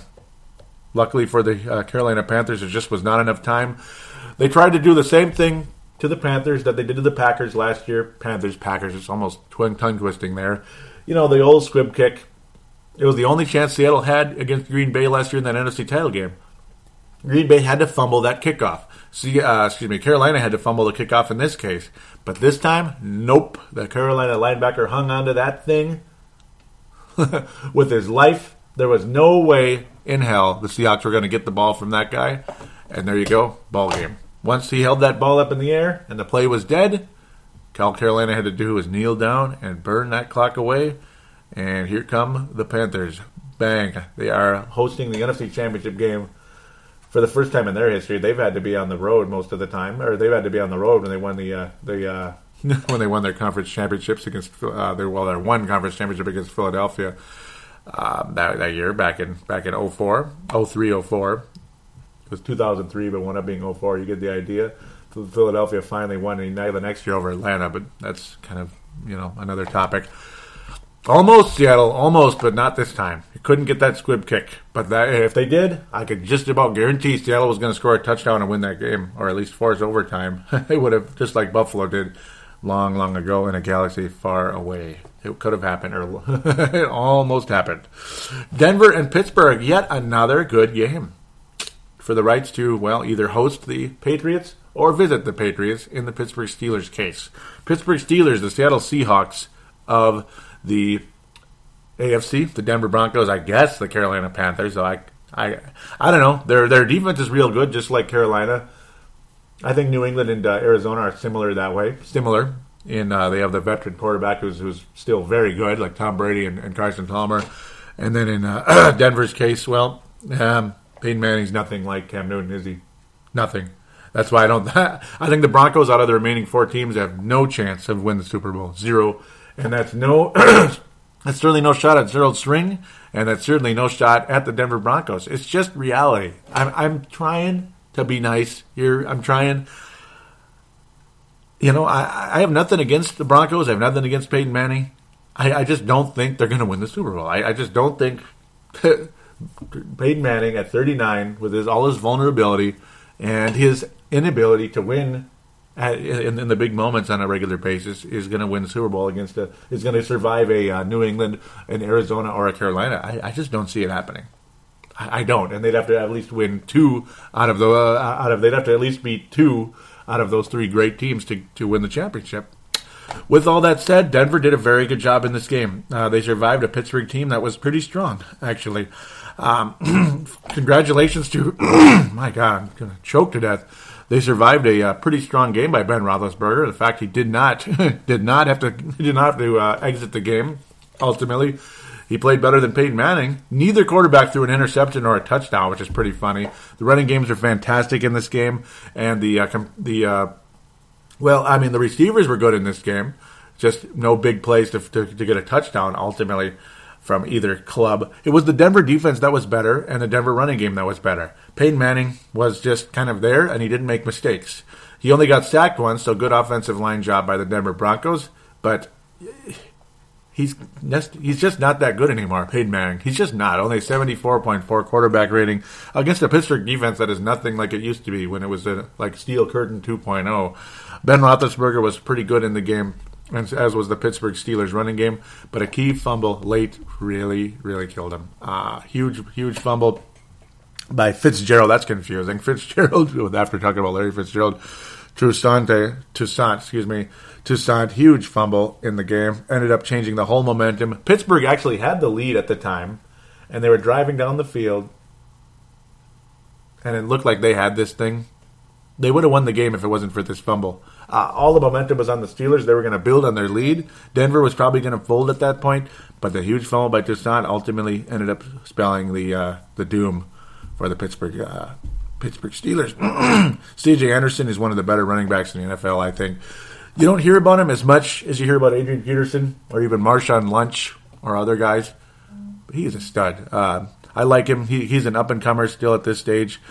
luckily for the uh, Carolina Panthers, there just was not enough time. They tried to do the same thing to the Panthers that they did to the Packers last year. Panthers, Packers, it's almost tongue twisting there. You know, the old squib kick. It was the only chance Seattle had against Green Bay last year in that NFC title game. Green Bay had to fumble that kickoff. See, uh, excuse me, Carolina had to fumble the kickoff in this case. But this time, nope. The Carolina linebacker hung onto that thing with his life. There was no way in hell the Seahawks were going to get the ball from that guy. And there you go, ball game. Once he held that ball up in the air and the play was dead, Cal Carolina had to do was kneel down and burn that clock away. And here come the Panthers. Bang. They are hosting the NFC Championship game for the first time in their history. They've had to be on the road most of the time, or they've had to be on the road when they won the uh, the uh, when they won their conference championships against uh, their well their one conference championship against Philadelphia um, that, that year back in back in 04, 03, 04. It was 2003, but wound up being 04. You get the idea. Philadelphia finally won in the next year over Atlanta, but that's kind of you know another topic. Almost Seattle, almost, but not this time. You couldn't get that squib kick. But that, if they did, I could just about guarantee Seattle was going to score a touchdown and win that game, or at least force overtime. they would have, just like Buffalo did long, long ago in a galaxy far away. It could have happened, or it almost happened. Denver and Pittsburgh, yet another good game for the rights to, well, either host the Patriots or visit the Patriots in the Pittsburgh Steelers case. Pittsburgh Steelers, the Seattle Seahawks of the AFC, the Denver Broncos, I guess the Carolina Panthers. So I, I, I don't know. Their their defense is real good, just like Carolina. I think New England and uh, Arizona are similar that way. Similar in uh, they have the veteran quarterback who's who's still very good, like Tom Brady and, and Carson Palmer. And then in uh, Denver's case, well, um, Peyton Manning's nothing like Cam Newton, is he? Nothing. That's why I don't. I think the Broncos, out of the remaining four teams, have no chance of winning the Super Bowl. Zero and that's no that's certainly no shot at Gerald String, and that's certainly no shot at the Denver Broncos. It's just reality. I'm I'm trying to be nice here. I'm trying. You know, I, I have nothing against the Broncos. I have nothing against Peyton Manning. I, I just don't think they're going to win the Super Bowl. I, I just don't think Peyton Manning at 39, with his all his vulnerability and his inability to win in, in, the big moments on a regular basis is going to win the Super Bowl against a is going to survive a uh, New England, an Arizona, or a Carolina. I, I just don't see it happening. I, don't, and they'd have to at least win two out of the uh, out of they'd have to at least beat two out of those three great teams to to win the championship. With all that said, Denver did a very good job in this game. Uh, they survived a Pittsburgh team that was pretty strong, actually. Um, congratulations to my God, I'm gonna choke to death they survived a uh, pretty strong game by Ben Roethlisberger. The fact he did not did not have to did not have to uh, exit the game. Ultimately, he played better than Peyton Manning. Neither quarterback threw an interception or a touchdown, which is pretty funny. The running games are fantastic in this game, and the uh, com- the uh, well, I mean, the receivers were good in this game. Just no big plays to, to, to get a touchdown. Ultimately, from either club. It was the Denver defense that was better and the Denver running game that was better. Peyton Manning was just kind of there and he didn't make mistakes. He only got sacked once, so good offensive line job by the Denver Broncos, but he's just, he's just not that good anymore, Peyton Manning. He's just not. Only 74.4 quarterback rating against a Pittsburgh defense that is nothing like it used to be when it was a, like Steel Curtain 2.0. Ben Roethlisberger was pretty good in the game as was the Pittsburgh Steelers running game. But a key fumble late really, really killed him. Uh, huge, huge fumble by Fitzgerald. That's confusing. Fitzgerald, after talking about Larry Fitzgerald, Toussaint, Toussaint, excuse me, Toussaint, huge fumble in the game. Ended up changing the whole momentum. Pittsburgh actually had the lead at the time, and they were driving down the field, and it looked like they had this thing. They would have won the game if it wasn't for this fumble. Uh, all the momentum was on the Steelers. They were going to build on their lead. Denver was probably going to fold at that point, but the huge fumble by Toussaint ultimately ended up spelling the uh, the doom for the Pittsburgh uh, Pittsburgh Steelers. C.J. Anderson is one of the better running backs in the NFL. I think you don't hear about him as much as you hear about Adrian Peterson or even Marshawn Lynch or other guys. But he is a stud. Uh, I like him. He, he's an up and comer still at this stage.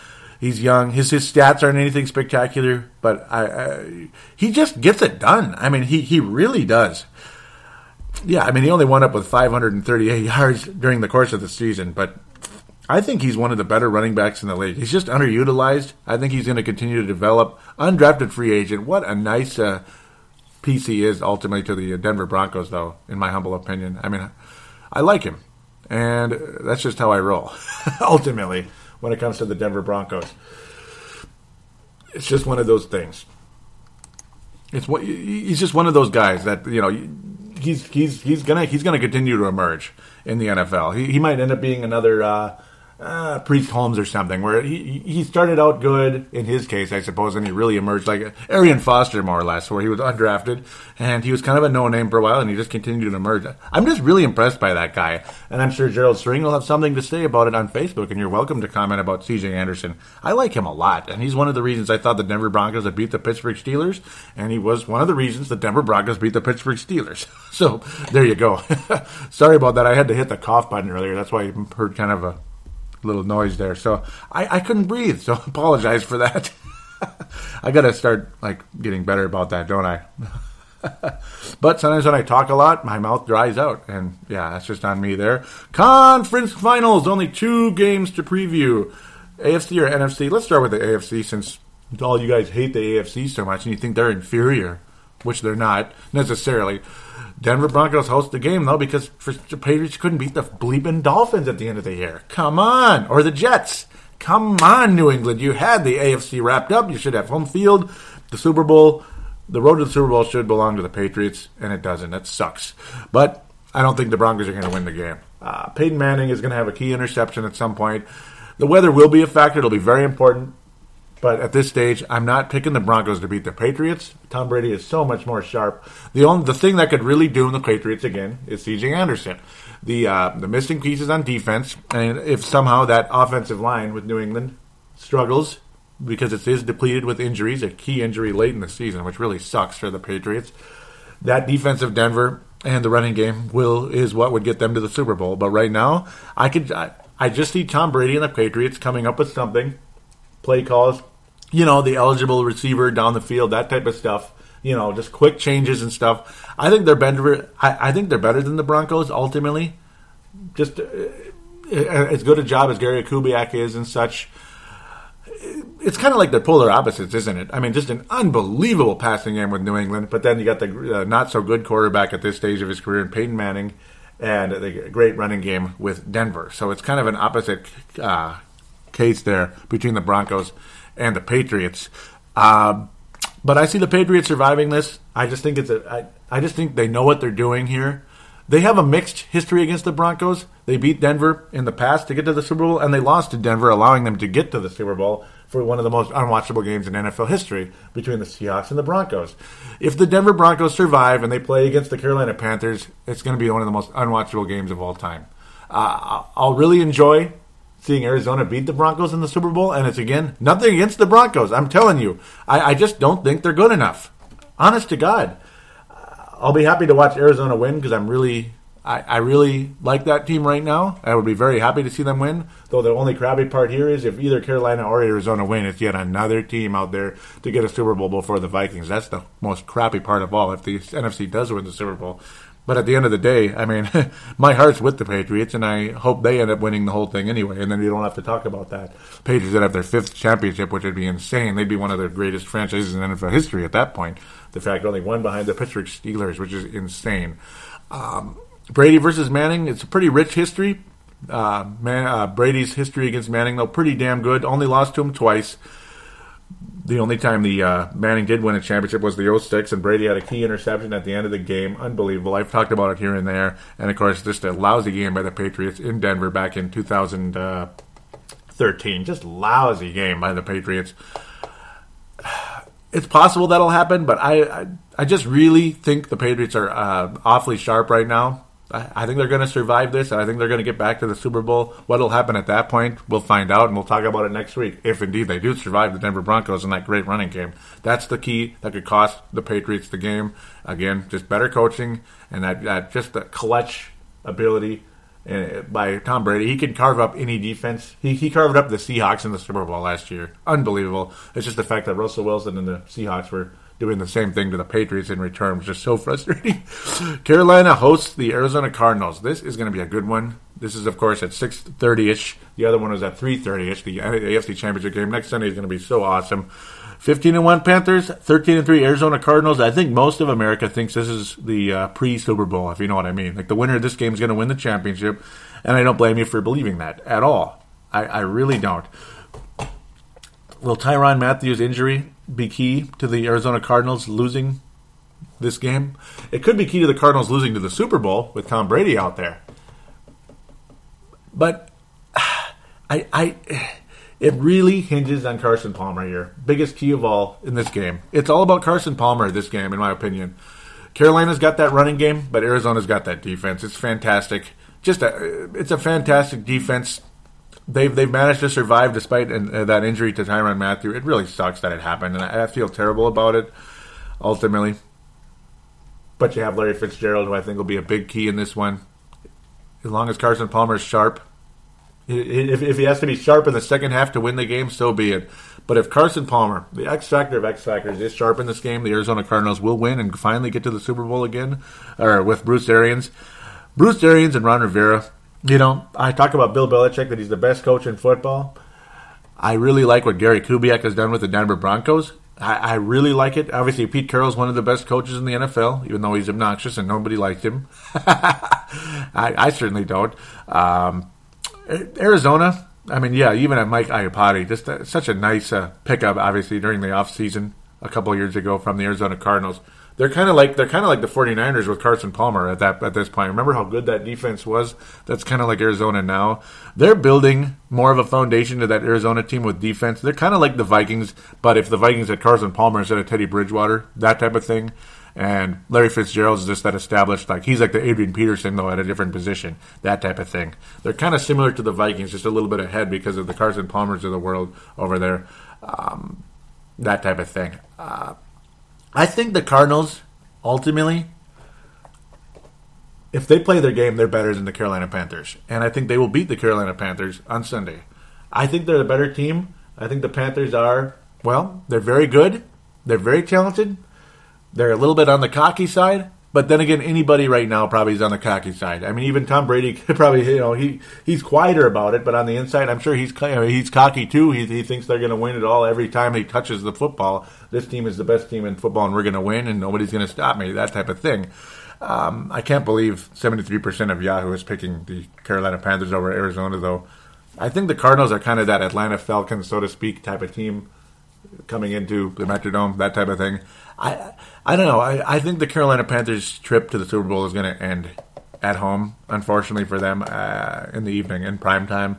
He's young. His his stats aren't anything spectacular, but I, I, he just gets it done. I mean, he he really does. Yeah, I mean, he only wound up with 538 yards during the course of the season, but I think he's one of the better running backs in the league. He's just underutilized. I think he's going to continue to develop. Undrafted free agent. What a nice uh, piece he is ultimately to the Denver Broncos, though, in my humble opinion. I mean, I like him. And that's just how I roll, ultimately, when it comes to the Denver Broncos. It's just one of those things. It's what he's just one of those guys that you know he's he's he's gonna he's gonna continue to emerge in the NFL. He, he might end up being another uh, uh, Priest Holmes or something, where he he started out good in his case, I suppose, and he really emerged like Arian Foster more or less, where he was undrafted and he was kind of a no name for a while, and he just continued to emerge. I'm just really impressed by that guy, and I'm sure Gerald String will have something to say about it on Facebook, and you're welcome to comment about C.J. Anderson. I like him a lot, and he's one of the reasons I thought the Denver Broncos had beat the Pittsburgh Steelers, and he was one of the reasons the Denver Broncos beat the Pittsburgh Steelers. so there you go. Sorry about that. I had to hit the cough button earlier. That's why you heard kind of a little noise there. So I, I couldn't breathe. So apologize for that. I got to start like getting better about that, don't I? but sometimes when I talk a lot, my mouth dries out, and yeah, that's just on me there. Conference finals, only two games to preview. AFC or NFC? Let's start with the AFC since all you guys hate the AFC so much and you think they're inferior, which they're not necessarily. Denver Broncos host the game though because the Patriots couldn't beat the bleeping Dolphins at the end of the year. Come on, or the Jets. Come on, New England. You had the AFC wrapped up. You should have home field. The Super Bowl, the road to the Super Bowl should belong to the Patriots, and it doesn't. That sucks. But I don't think the Broncos are going to win the game. Uh, Peyton Manning is going to have a key interception at some point. The weather will be a factor. It'll be very important. But at this stage, I'm not picking the Broncos to beat the Patriots. Tom Brady is so much more sharp. The only the thing that could really doom the Patriots again is C.J. Anderson. The uh, the missing pieces on defense, and if somehow that offensive line with New England struggles because it is depleted with injuries, a key injury late in the season, which really sucks for the Patriots. That defense of Denver and the running game will is what would get them to the Super Bowl. But right now, I could I, I just see Tom Brady and the Patriots coming up with something, play calls, you know, the eligible receiver down the field, that type of stuff. You know, just quick changes and stuff. I think they're better. I, I think they're better than the Broncos ultimately. Just uh, as good a job as Gary Kubiak is and such. It's kind of like the polar opposites, isn't it? I mean, just an unbelievable passing game with New England, but then you got the uh, not so good quarterback at this stage of his career in Peyton Manning, and the great running game with Denver. So it's kind of an opposite uh, case there between the Broncos and the Patriots. Uh, but I see the Patriots surviving this. I just think it's a. I, I just think they know what they're doing here. They have a mixed history against the Broncos. They beat Denver in the past to get to the Super Bowl, and they lost to Denver, allowing them to get to the Super Bowl for one of the most unwatchable games in NFL history between the Seahawks and the Broncos. If the Denver Broncos survive and they play against the Carolina Panthers, it's going to be one of the most unwatchable games of all time. Uh, I'll really enjoy seeing Arizona beat the Broncos in the Super Bowl, and it's again nothing against the Broncos. I'm telling you, I, I just don't think they're good enough. Honest to God, I'll be happy to watch Arizona win because I'm really, I, I, really like that team right now. I would be very happy to see them win. Though the only crappy part here is if either Carolina or Arizona win, it's yet another team out there to get a Super Bowl before the Vikings. That's the most crappy part of all. If the NFC does win the Super Bowl, but at the end of the day, I mean, my heart's with the Patriots, and I hope they end up winning the whole thing anyway. And then you don't have to talk about that. Patriots would have their fifth championship, which would be insane. They'd be one of the greatest franchises in NFL history at that point. The fact only one behind the Pittsburgh Steelers, which is insane. Um, Brady versus Manning, it's a pretty rich history. Uh, Man, uh, Brady's history against Manning, though, pretty damn good. Only lost to him twice the only time the uh, Manning did win a championship was the 06, and Brady had a key interception at the end of the game. Unbelievable. I've talked about it here and there. And of course, just a lousy game by the Patriots in Denver back in 2013. Just lousy game by the Patriots. It's possible that'll happen, but I, I, I just really think the Patriots are uh, awfully sharp right now. I think they're going to survive this, and I think they're going to get back to the Super Bowl. What'll happen at that point, we'll find out, and we'll talk about it next week. If indeed they do survive the Denver Broncos in that great running game, that's the key that could cost the Patriots the game. Again, just better coaching and that, that just the clutch ability uh, by Tom Brady. He can carve up any defense. He, he carved up the Seahawks in the Super Bowl last year. Unbelievable. It's just the fact that Russell Wilson and the Seahawks were doing the same thing to the Patriots in return, which is so frustrating. Carolina hosts the Arizona Cardinals. This is going to be a good one. This is, of course, at 6.30 ish. The other one was at 3.30 ish. The AFC Championship game next Sunday is going to be so awesome. 15 and 1 Panthers, 13 and 3 Arizona Cardinals. I think most of America thinks this is the uh, pre Super Bowl, if you know what I mean. Like the winner of this game is going to win the championship, and I don't blame you for believing that at all. I, I really don't. Will Tyrann Mathieu's injury be key to the Arizona Cardinals losing this game? It could be key to the Cardinals losing to the Super Bowl with Tom Brady out there. But I, I it really hinges on Carson Palmer here. Biggest key of all in this game. It's all about Carson Palmer this game, in my opinion. Carolina's got that running game, but Arizona's got that defense. It's fantastic. Just a, it's a fantastic defense. They've they've managed to survive despite uh, that injury to Tyrann Mathieu. It really sucks that it happened, and I, I feel terrible about it. Ultimately, but you have Larry Fitzgerald, who I think will be a big key in this one. As long as Carson Palmer is sharp, if, if he has to be sharp in the second half to win the game, so be it. But if Carson Palmer, the X factor of X factors, is sharp in this game, the Arizona Cardinals will win and finally get to the Super Bowl again, or with Bruce Arians. Bruce Arians and Ron Rivera. You know, I talk about Bill Belichick that he's the best coach in football. I really like what Gary Kubiak has done with the Denver Broncos. I, I really like it. Obviously, Pete Carroll is one of the best coaches in the NFL, even though he's obnoxious and nobody liked him. I, I, certainly don't. Um, Arizona, I mean, yeah, even at Mike Iupati, just uh, such a nice uh, pickup, obviously, during the offseason a couple years ago from the Arizona Cardinals. They're kind of like they're kind of like the 49ers with Carson Palmer at that at this point. Remember how good that defense was? That's kind of like Arizona now. They're building more of a foundation to that Arizona team with defense. They're kind of like the Vikings, but if the Vikings had Carson Palmer instead of Teddy Bridgewater, that type of thing. And Larry Fitzgerald is just that established, like he's like the Adrian Peterson though at a different position, that type of thing. They're kind of similar to the Vikings, just a little bit ahead because of the Carson Palmers of the world over there, um, that type of thing. Uh, I think the Cardinals ultimately, if they play their game, they're better than the Carolina Panthers, and I think they will beat the Carolina Panthers on Sunday. I think they're the better team. I think the Panthers are well, they're very good, they're very talented they're a little bit on the cocky side, but then again, anybody right now probably is on the cocky side. I mean, even Tom Brady probably, you know, he he's quieter about it, but on the inside, I'm sure he's he's cocky too. He, he thinks they're going to win it all every time he touches the football. This team is the best team in football, and we're going to win, and nobody's going to stop me. That type of thing. Um, I can't believe 73% of Yahoo is picking the Carolina Panthers over Arizona, though. I think the Cardinals are kind of that Atlanta Falcons, so to speak, type of team coming into the Metrodome, that type of thing. I I don't know. I, I think the Carolina Panthers trip to the Super Bowl is going to end at home, unfortunately for them, uh, in the evening in prime time.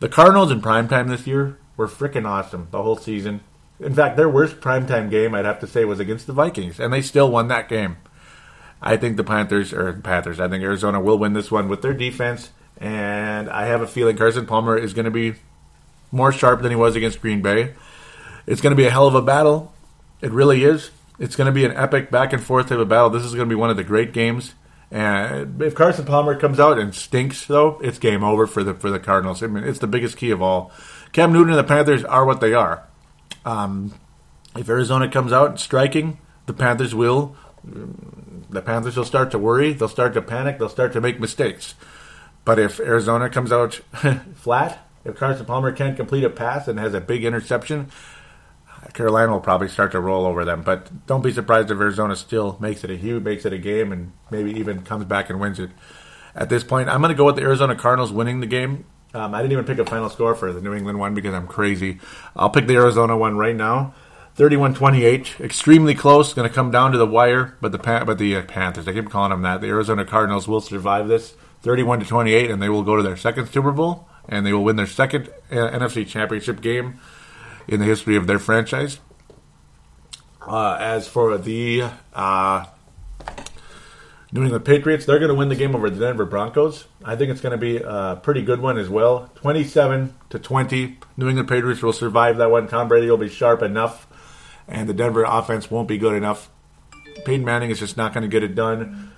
The Cardinals in prime time this year were freaking awesome the whole season. In fact, their worst primetime game, I'd have to say, was against the Vikings, and they still won that game. I think the Panthers, or Panthers, I think Arizona will win this one with their defense, and I have a feeling Carson Palmer is going to be more sharp than he was against Green Bay. It's going to be a hell of a battle. It really is. It's going to be an epic back and forth type of battle. This is going to be one of the great games. And if Carson Palmer comes out and stinks, though, it's game over for the for the Cardinals. I mean, it's the biggest key of all. Cam Newton and the Panthers are what they are. Um, if Arizona comes out striking, the Panthers will. The Panthers will start to worry. They'll start to panic. They'll start to make mistakes. But if Arizona comes out flat, if Carson Palmer can't complete a pass and has a big interception, Carolina will probably start to roll over them. But don't be surprised if Arizona still makes it a huge, makes it a game, and maybe even comes back and wins it. At this point, I'm going to go with the Arizona Cardinals winning the game. Um, I didn't even pick a final score for the New England one because I'm crazy. I'll pick the Arizona one right now. 31-28, extremely close. Going to come down to the wire, but the but the uh, Panthers, I keep calling them that. The Arizona Cardinals will survive this, 31 to 28, and they will go to their second Super Bowl, and they will win their second uh, NFC Championship game in the history of their franchise. Uh, as for the uh, New England Patriots, they're going to win the game over the Denver Broncos. I think it's going to be a pretty good one as well. 27 to 20. New England Patriots will survive that one. Tom Brady will be sharp enough, and the Denver offense won't be good enough. Peyton Manning is just not going to get it done.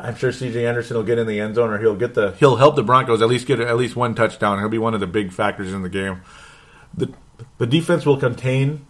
I'm sure C.J. Anderson will get in the end zone, or he'll get the he'll help the Broncos at least get at least one touchdown. He'll be one of the big factors in the game. The the defense will contain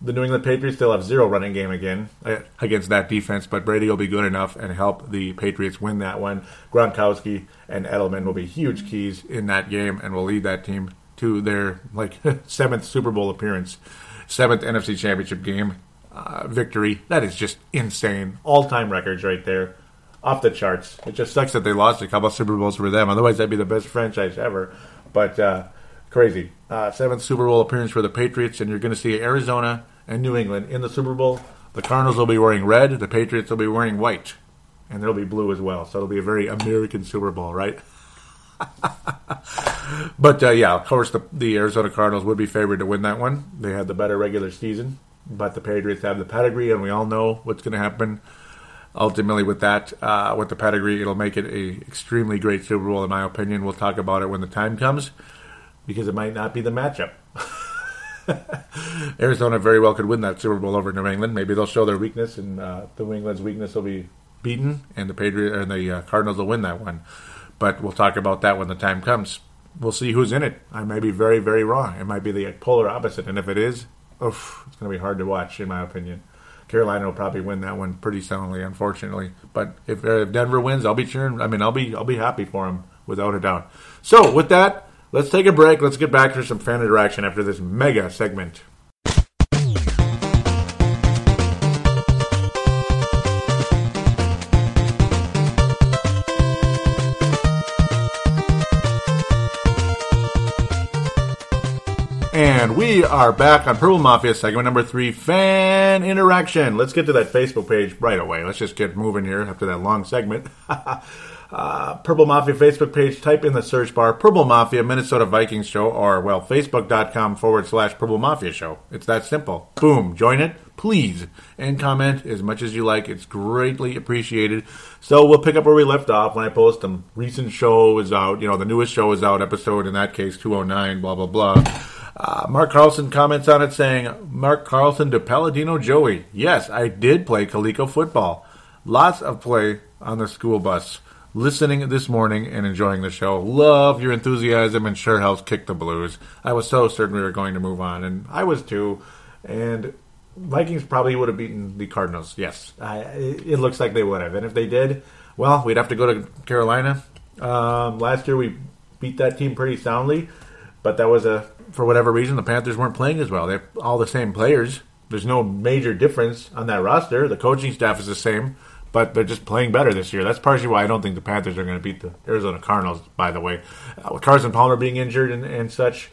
the New England Patriots They'll have zero running game again uh, against that defense, but Brady will be good enough and help the Patriots win that one. Gronkowski and Edelman will be huge keys in that game and will lead that team to their like seventh Super Bowl appearance, seventh NFC Championship game uh, victory. That is just insane. All time records right there, off the charts. It just sucks that they lost a couple Super Bowls for them. Otherwise, that'd be the best franchise ever. But uh, crazy. Uh, seventh Super Bowl appearance for the Patriots, and you're going to see Arizona and New England in the Super Bowl. The Cardinals will be wearing red. The Patriots will be wearing white, and there'll be blue as well. So it'll be a very American Super Bowl, right? but uh, yeah, of course, the, the Arizona Cardinals would be favored to win that one. They had the better regular season, but the Patriots have the pedigree, and we all know what's going to happen. Ultimately, with that, uh, with the pedigree, it'll make it a extremely great Super Bowl, in my opinion. We'll talk about it when the time comes, because it might not be the matchup. Arizona very well could win that Super Bowl over New England. Maybe they'll show their weakness, and uh, New England's weakness will be beaten, and the Patriot and the uh, Cardinals will win that one. But we'll talk about that when the time comes. We'll see who's in it. I may be very, very wrong. It might be the polar opposite, and if it is, oof, it's going to be hard to watch, in my opinion. Carolina will probably win that one pretty soundly, unfortunately. But if, if Denver wins, I'll be cheering. I mean, I'll be I'll be happy for them without a doubt. So with that, let's take a break. Let's get back to some fan interaction after this mega segment. And we are back on Purple Mafia segment number three, fan interaction. Let's get to that Facebook page right away. Let's just get moving here after that long segment. uh, Purple Mafia Facebook page, type in the search bar Purple Mafia Minnesota Vikings show or, well, facebook.com forward slash Purple Mafia show. It's that simple. Boom, join it, please, and comment as much as you like. It's greatly appreciated. So we'll pick up where we left off when I post them. Recent show is out, you know, the newest show is out, episode in that case 209, blah, blah, blah. Uh, Mark Carlson comments on it saying, Mark Carlson to Paladino Joey. Yes, I did play Coleco football. Lots of play on the school bus. Listening this morning and enjoying the show. Love your enthusiasm and sure helps kick the blues. I was so certain we were going to move on, and I was too. And Vikings probably would have beaten the Cardinals. Yes, I, it looks like they would have. And if they did, well, we'd have to go to Carolina. Um, last year we beat that team pretty soundly, but that was a for whatever reason, the Panthers weren't playing as well. They're all the same players. There's no major difference on that roster. The coaching staff is the same, but they're just playing better this year. That's partially why I don't think the Panthers are going to beat the Arizona Cardinals, by the way. Uh, with Carson Palmer being injured and, and such,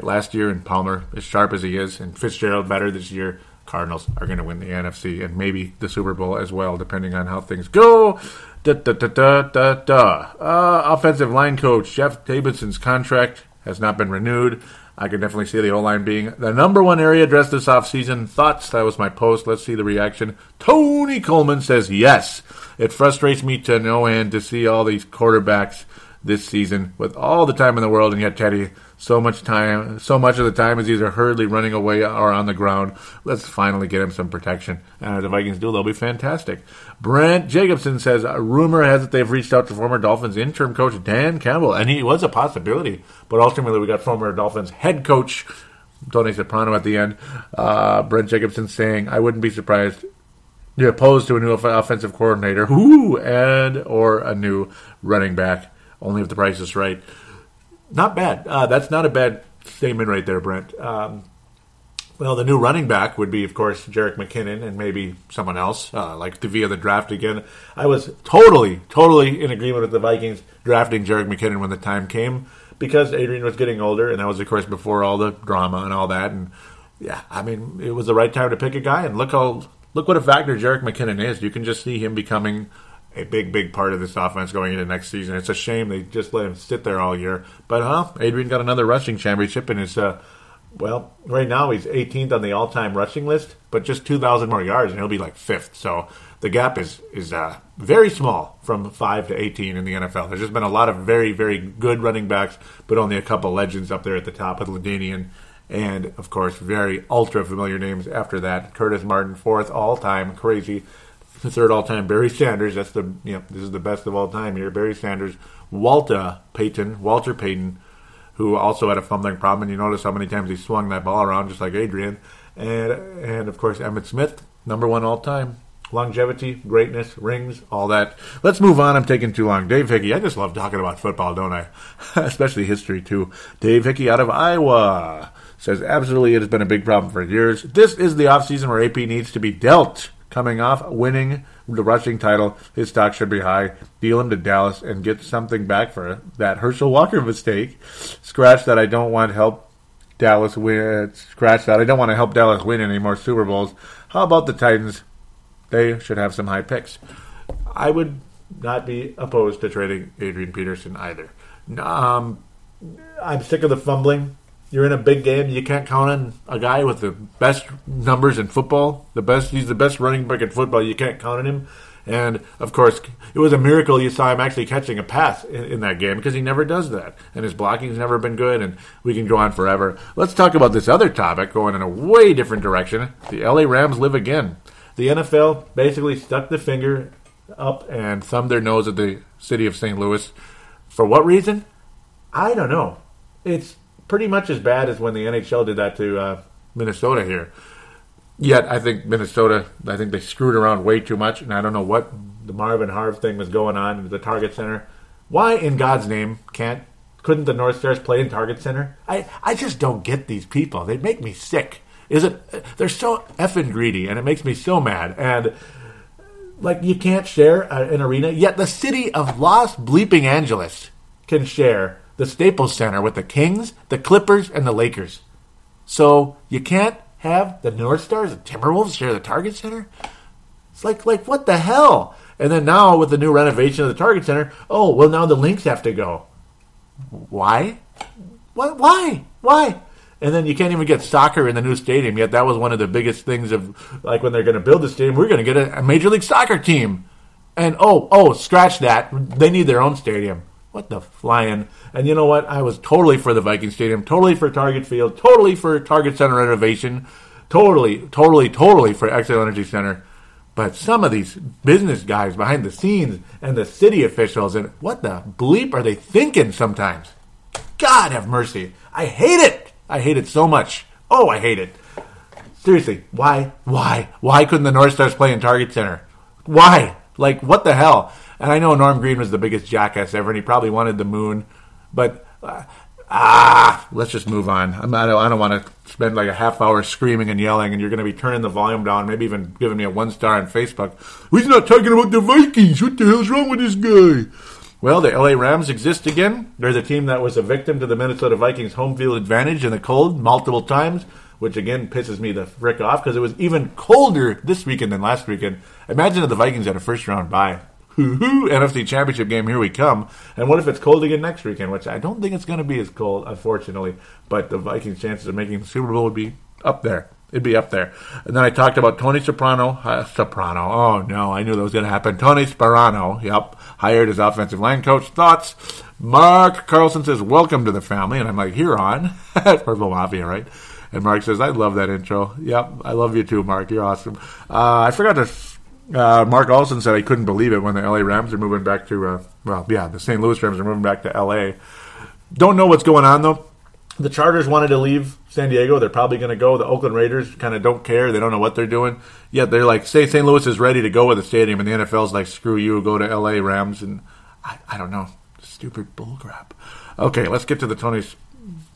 last year, and Palmer, as sharp as he is, and Fitzgerald better this year, Cardinals are going to win the NFC and maybe the Super Bowl as well, depending on how things go. Da, da, da, da, da, da. Uh, offensive line coach Jeff Davidson's contract has not been renewed. I can definitely see the O line being the number one area addressed this offseason. Thoughts? That was my post. Let's see the reaction. Tony Coleman says yes. It frustrates me to no end to see all these quarterbacks this season with all the time in the world, and yet Teddy so much time, so much of the time is either hurriedly running away or on the ground. Let's finally get him some protection. And if the Vikings do, they'll be fantastic. Brent Jacobson says, a rumor has it they've reached out to former Dolphins interim coach Dan Campbell, and he was a possibility. But ultimately, we got former Dolphins head coach Tony Soprano at the end. Uh, Brent Jacobson saying, I wouldn't be surprised you're opposed to a new offensive coordinator, whoo, and or a new running back, only if the price is right not bad. Uh, that's not a bad statement right there, Brent. Um, well, the new running back would be, of course, Jerick McKinnon and maybe someone else, uh, like to via the draft again. I was totally, totally in agreement with the Vikings drafting Jerick McKinnon when the time came because Adrian was getting older, and that was, of course, before all the drama and all that. And yeah, I mean, it was the right time to pick a guy. And look how look what a factor Jerick McKinnon is. You can just see him becoming a big, big part of this offense going into next season. It's a shame they just let him sit there all year. But huh, Adrian got another rushing championship and is uh, well, right now he's 18th on the all-time rushing list, but just 2,000 more yards and he'll be like fifth. So the gap is is uh, very small from five to 18 in the NFL. There's just been a lot of very, very good running backs, but only a couple legends up there at the top with LaDainian. And of course, very ultra familiar names after that. Curtis Martin, fourth all time, crazy third all time. Barry Sanders, that's the you know, this is the best of all time here. Barry Sanders, Walter Payton, Walter Payton, who also had a fumbling problem. And you notice how many times he swung that ball around, just like Adrian. and and of course Emmitt Smith, number one all time. Longevity, greatness, rings, all that. Let's move on. I'm taking too long. Dave Hickey. I just love talking about football, don't I? Especially history, too. Dave Hickey out of Iowa says, absolutely, it has been a big problem for years. This is the offseason where AP needs to be dealt. Coming off winning the rushing title, his stock should be high. Deal him to Dallas and get something back for that Herschel Walker mistake. Scratch that I don't want help Dallas win. Scratch that I don't want to help Dallas win any more Super Bowls. How about the Titans? They should have some high picks. I would not be opposed to trading Adrian Peterson either. Um, I'm sick of the fumbling. You're in a big game. You can't count on a guy with the best numbers in football. The best. He's the best running back in football. You can't count on him. And of course, it was a miracle you saw him actually catching a pass in, in, that game because he never does that. And his blocking's never been good, and we can go on forever. Let's talk about this other topic going in a way different direction. The LA Rams live again. The NFL basically stuck the finger up and thumbed their nose at the city of St. Louis. For what reason? I don't know. It's pretty much as bad as when the NHL did that to uh, Minnesota here. Yet I think Minnesota, I think they screwed around way too much, and I don't know what the Marvin Harv thing was going on at the Target Center. Why, in God's name, can't couldn't the North Stars play in Target Center? I I just don't get these people. They make me sick. Is it? They're so effing greedy, and it makes me so mad. And like you can't share an arena, yet the city of Los Bleeping Angeles can share the Staples Center with the Kings, the Clippers, and the Lakers. So you can't have the North Stars, the Timberwolves share the Target Center? It's like like what the hell? And then now with the new renovation of the Target Center, oh well now the Lynx have to go. Why? What? Why? Why? And then you can't even get soccer in the new stadium yet. That was one of the biggest things of like when they're going to build the stadium, we're going to get a, a major league soccer team. And oh, oh, scratch that. They need their own stadium. What the flying? And you know what? I was totally for the Viking Stadium, totally for Target Field, totally for Target Center renovation, totally, totally, totally for Xcel Energy Center. But some of these business guys behind the scenes and the city officials and what the bleep are they thinking sometimes? God have mercy. I hate it. I hate it so much. Oh, I hate it. Seriously, why? Why? Why couldn't the North Stars play in Target Center? Why? Like, what the hell? And I know Norm Green was the biggest jackass ever, and he probably wanted the moon. But uh, ah, let's just move on. I'm not, I don't want to spend like a half hour screaming and yelling, and you're going to be turning the volume down, maybe even giving me a one star on Facebook. He's not talking about the Vikings. What the hell's wrong with this guy? Well, the LA Rams exist again. They're the team that was a victim to the Minnesota Vikings home field advantage in the cold multiple times, which again pisses me the frick off because it was even colder this weekend than last weekend. Imagine if the Vikings had a first round bye. NFC Championship game, here we come. And what if it's cold again next weekend? Which I don't think it's going to be as cold, unfortunately. But the Vikings' chances of making the Super Bowl would be up there. It'd be up there. And then I talked about Tony Soprano. Uh, Soprano. Oh, no, I knew that was going to happen. Tony Sparano, yep, hired as offensive line coach. Thoughts? Mark Carlson says, Welcome to the family. And I'm like, Here on. Purple Mafia, right? And Mark says, I love that intro. Yep, I love you too, Mark. You're awesome. Uh, I forgot to uh, Mark Olson said he couldn't believe it when the LA Rams are moving back to, uh, well, yeah, the St. Louis Rams are moving back to LA. Don't know what's going on, though. The Chargers wanted to leave San Diego. They're probably going to go. The Oakland Raiders kind of don't care. They don't know what they're doing. Yet they're like, say St. Louis is ready to go with the stadium, and the NFL's like, screw you, go to LA Rams. And I, I don't know. Stupid bullcrap. Okay, let's get to the Tony's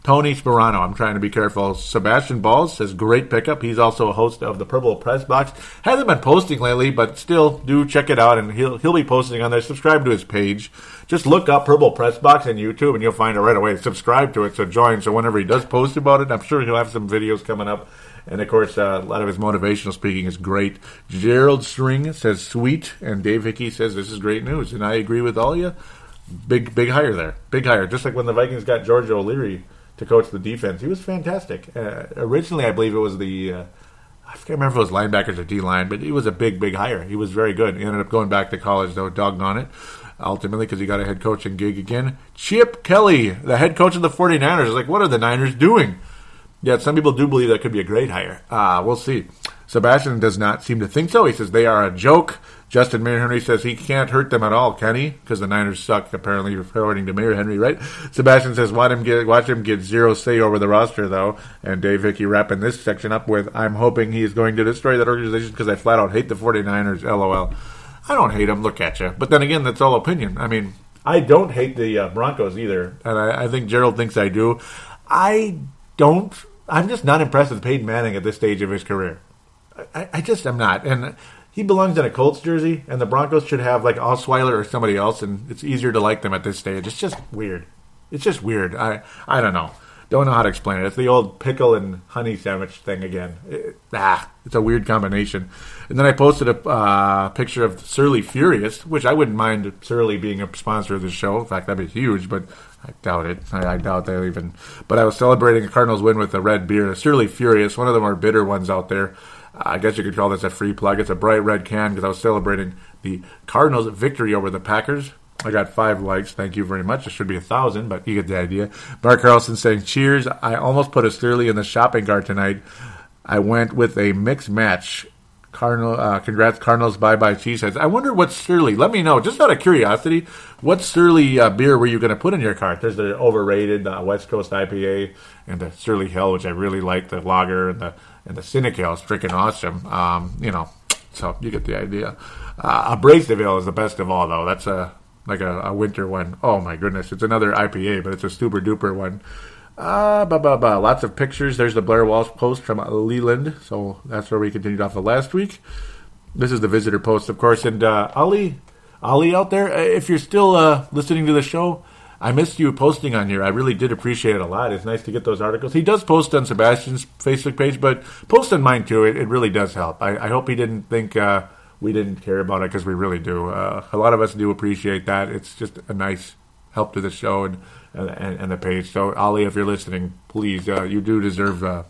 Tony Sparano. I'm trying to be careful. Sebastian Balls says great pickup. He's also a host of the Purple Press Box. Hasn't been posting lately, but still do check it out, and he'll he'll be posting on there. Subscribe to his page. Just look up Purple Press Box on YouTube, and you'll find it right away. Subscribe to it, so join. So whenever he does post about it, I'm sure he'll have some videos coming up. And of course, uh, a lot of his motivational speaking is great. Gerald String says sweet, and Dave Hickey says this is great news, and I agree with all you. Big big hire there, big hire. Just like when the Vikings got George O'Leary to coach the defense. He was fantastic. Uh, originally, I believe it was the uh, I can't remember if it was linebackers or D line, but he was a big, big hire. He was very good. He ended up going back to college, though, doggone it, ultimately, because he got a head coaching gig again. Chip Kelly, the head coach of the 49ers, is like, what are the Niners doing? Yet some people do believe that could be a great hire. Uh, we'll see. Sebastian does not seem to think so. He says they are a joke. Justin Mayor Henry says he can't hurt them at all, can he? Because the Niners suck, apparently, according to Mayor Henry, right? Sebastian says, watch him get, watch him get zero say over the roster, though. And Dave Hickey wrapping this section up with, I'm hoping he's going to destroy that organization because I flat out hate the 49ers, lol. I don't hate them, look at you. But then again, that's all opinion. I mean, I don't hate the uh, Broncos either, and I, I think Gerald thinks I do. I don't. I'm just not impressed with Peyton Manning at this stage of his career. I, I just am not, and he belongs in a Colts jersey, and the Broncos should have like Osweiler or somebody else, and it's easier to like them at this stage. It's just weird. It's just weird. I I don't know. Don't know how to explain it. It's the old pickle and honey sandwich thing again. It, ah, it's a weird combination. And then I posted a uh, picture of Surly Furious, which I wouldn't mind Surly being a sponsor of the show. In fact, that'd be huge, but I doubt it. I, I doubt they'll even. But I was celebrating a Cardinals win with a red beer, Surly Furious, one of the more bitter ones out there. I guess you could call this a free plug. It's a bright red can because I was celebrating the Cardinals' victory over the Packers. I got five likes. Thank you very much. It should be a thousand, but you get the idea. Mark Carlson saying, Cheers. I almost put a Sterling in the shopping cart tonight. I went with a mixed match. Cardinal, uh, congrats, Cardinals. Bye bye, Cheeseheads. I wonder what Surly. Let me know, just out of curiosity, what Surly uh, beer were you going to put in your cart? There's the overrated uh, West Coast IPA and the Surly Hell, which I really like. The lager and the and the Cynic is freaking awesome. Um, you know, so you get the idea. Uh, Ale is the best of all, though. That's a like a, a, winter one. Oh my goodness, it's another IPA, but it's a super duper one. Uh, bah, bah, bah. Lots of pictures. There's the Blair Walsh post from Leland, so that's where we continued off of last week. This is the visitor post, of course. And uh, Ali, Ali out there, uh, if you're still uh, listening to the show, I missed you posting on here. I really did appreciate it a lot. It's nice to get those articles. He does post on Sebastian's Facebook page, but post on mine too. It, it really does help. I, I hope he didn't think uh, we didn't care about it because we really do. Uh, a lot of us do appreciate that. It's just a nice help to the show and and, and the page. So Ali, if you're listening, please, uh, you do deserve uh,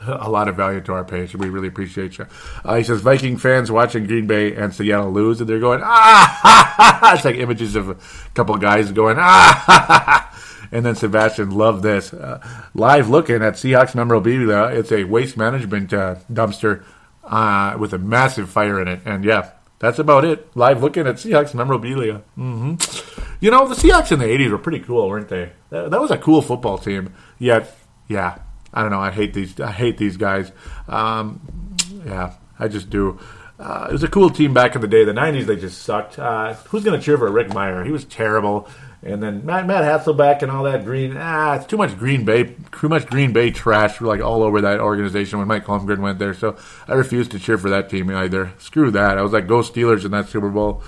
a lot of value to our page. We really appreciate you. Uh, he says Viking fans watching Green Bay and Seattle lose, and they're going ah. it's like images of a couple guys going ah. And then Sebastian loved this. Uh, live looking at Seahawks memorabilia. It's a waste management uh, dumpster uh, with a massive fire in it. And yeah, that's about it. Live looking at Seahawks memorabilia. Mm-hmm. You know, the Seahawks in the 80s were pretty cool, weren't they? That, that was a cool football team. Yet, yeah, I don't know. I hate these. I hate these guys. Um, yeah, I just do. Uh, it was a cool team back in the day. The '90s, they just sucked. Uh, who's going to cheer for Rick Mirer? He was terrible. And then Matt, Matt Hasselbeck and all that green. Ah, it's too much Green Bay, too much Green Bay trash, like all over that organization when Mike Holmgren went there. So I refused to cheer for that team either. Screw that. I was like, go Steelers in that Super Bowl.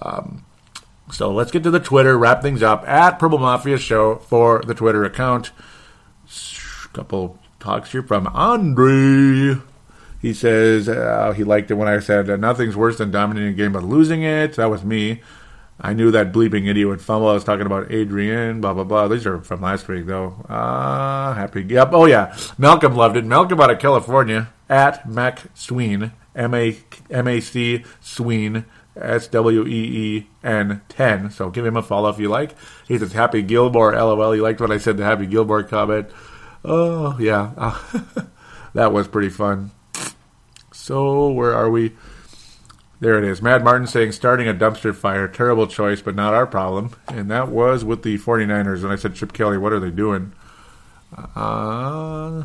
Um, so let's get to the Twitter, wrap things up at Purple Mafia Show for the Twitter account. Couple talks here from Andre. He says uh, he liked it when I said nothing's worse than dominating a game but losing it. That was me. I knew that bleeping idiot would fumble. I was talking about Adrian, blah, blah, blah. These are from last week, though. Uh, happy. Yep. Oh, yeah. Malcolm loved it. Malcolm out of California at Mac Sween, M A M A C Sween, S W E E N 10. So give him a follow if you like. He says Happy Gilmore, LOL. He liked what I said, the Happy Gilmore comment. Oh, yeah. that was pretty fun. So, where are we? There it is. Mad Martin saying starting a dumpster fire, terrible choice, but not our problem. And that was with the 49ers. And I said, Chip Kelly, what are they doing? Uh,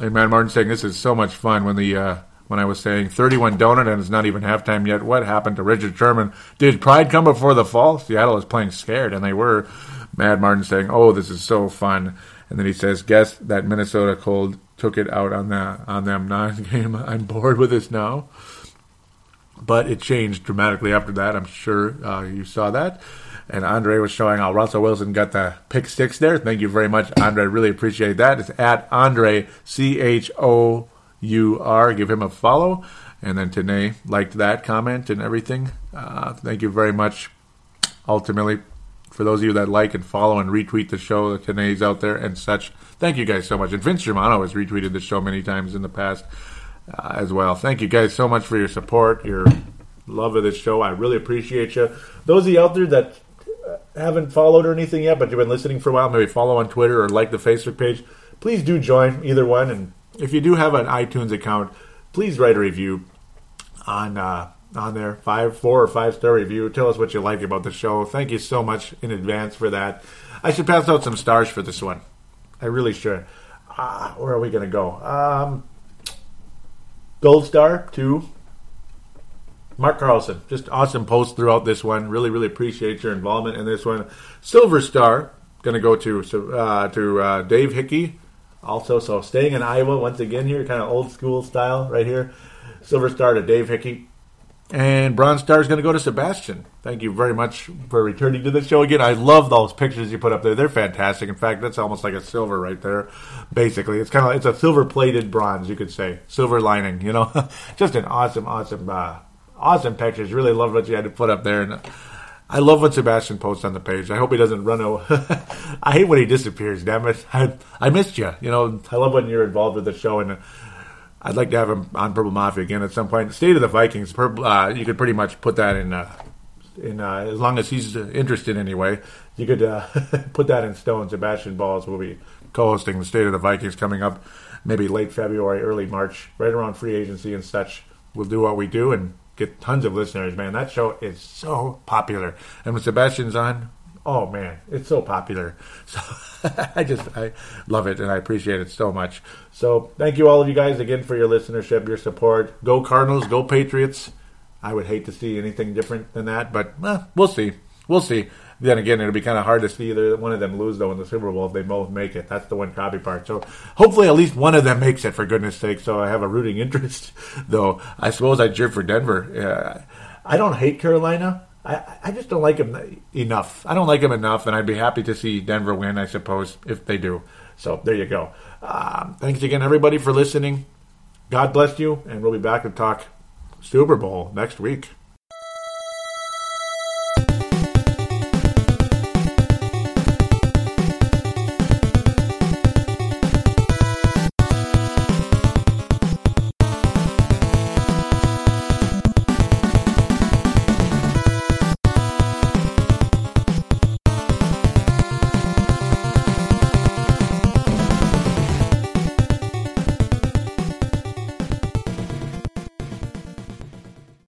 and Mad Martin saying this is so much fun when the uh, when I was saying 31 donut and it's not even halftime yet. What happened to Richard Sherman? Did pride come before the fall? Seattle is playing scared, and they were. Mad Martin saying, "Oh, this is so fun," and then he says, "Guess that Minnesota cold took it out on the on them nine game. I'm bored with this now." but it changed dramatically after that. I'm sure uh, you saw that. And Andre was showing how Russell Wilson got the pick six there. Thank you very much, Andre. Really appreciate that. It's at Andre C H O U R. Give him a follow. And then Tanae liked that comment and everything. Uh, thank you very much. Ultimately, for those of you that like and follow and retweet the show, the Tanae's out there and such. Thank you guys so much. And Vince Germano has retweeted the show many times in the past uh, as well. Thank you guys so much for your support, your love of this show. I really appreciate you. Those of you out there that uh, haven't followed or anything yet, but you've been listening for a while, maybe follow on Twitter or like the Facebook page. Please do join either one. And if you do have an iTunes account, please write a review on uh, on there. Five, four, or five star review. Tell us what you like about the show. Thank you so much in advance for that. I should pass out some stars for this one. I really should. Uh, where are we going to go? Um, gold star to Mark Carlson. Just awesome post throughout this one. Really, really appreciate your involvement in this one. Silver star going to go to uh, to uh, Dave Hickey. Also, so staying in Iowa once again here, kind of old school style right here. Silver star to Dave Hickey. And bronze star is going to go to Sebastian. Thank you very much for returning to the show again. I love those pictures you put up there. They're fantastic. In fact, that's almost like a silver right there. Basically, it's kind of it's a silver plated bronze, you could say, silver lining. You know, just an awesome, awesome, uh, awesome pictures. Really love what you had to put up there. And I love what Sebastian posts on the page. I hope he doesn't run away. I hate when he disappears. Damn it! I, I missed you. You know, I love when you're involved with the show and. I'd like to have him on Purple Mafia again at some point. State of the Vikings, uh, you could pretty much put that in, uh, in uh, as long as he's interested anyway. You could uh, put that in stone. Sebastian Balls will be co-hosting the State of the Vikings coming up, maybe late February, early March, right around free agency and such. We'll do what we do and get tons of listeners. Man, that show is so popular, and when Sebastian's on, oh man, it's so popular. So I just I love it and I appreciate it so much. So thank you all of you guys again for your listenership, your support. Go Cardinals, go Patriots. I would hate to see anything different than that, but eh, we'll see. We'll see. Then again, it'll be kind of hard to see either one of them lose though in the Super Bowl if they both make it. That's the one copy part. So hopefully at least one of them makes it for goodness sake. So I have a rooting interest, though. I suppose I cheer for Denver. I don't hate Carolina. I, I just don't like him enough. I don't like him enough, and I'd be happy to see Denver win, I suppose, if they do. So there you go. Um, thanks again, everybody, for listening. God bless you, and we'll be back to talk Super Bowl next week.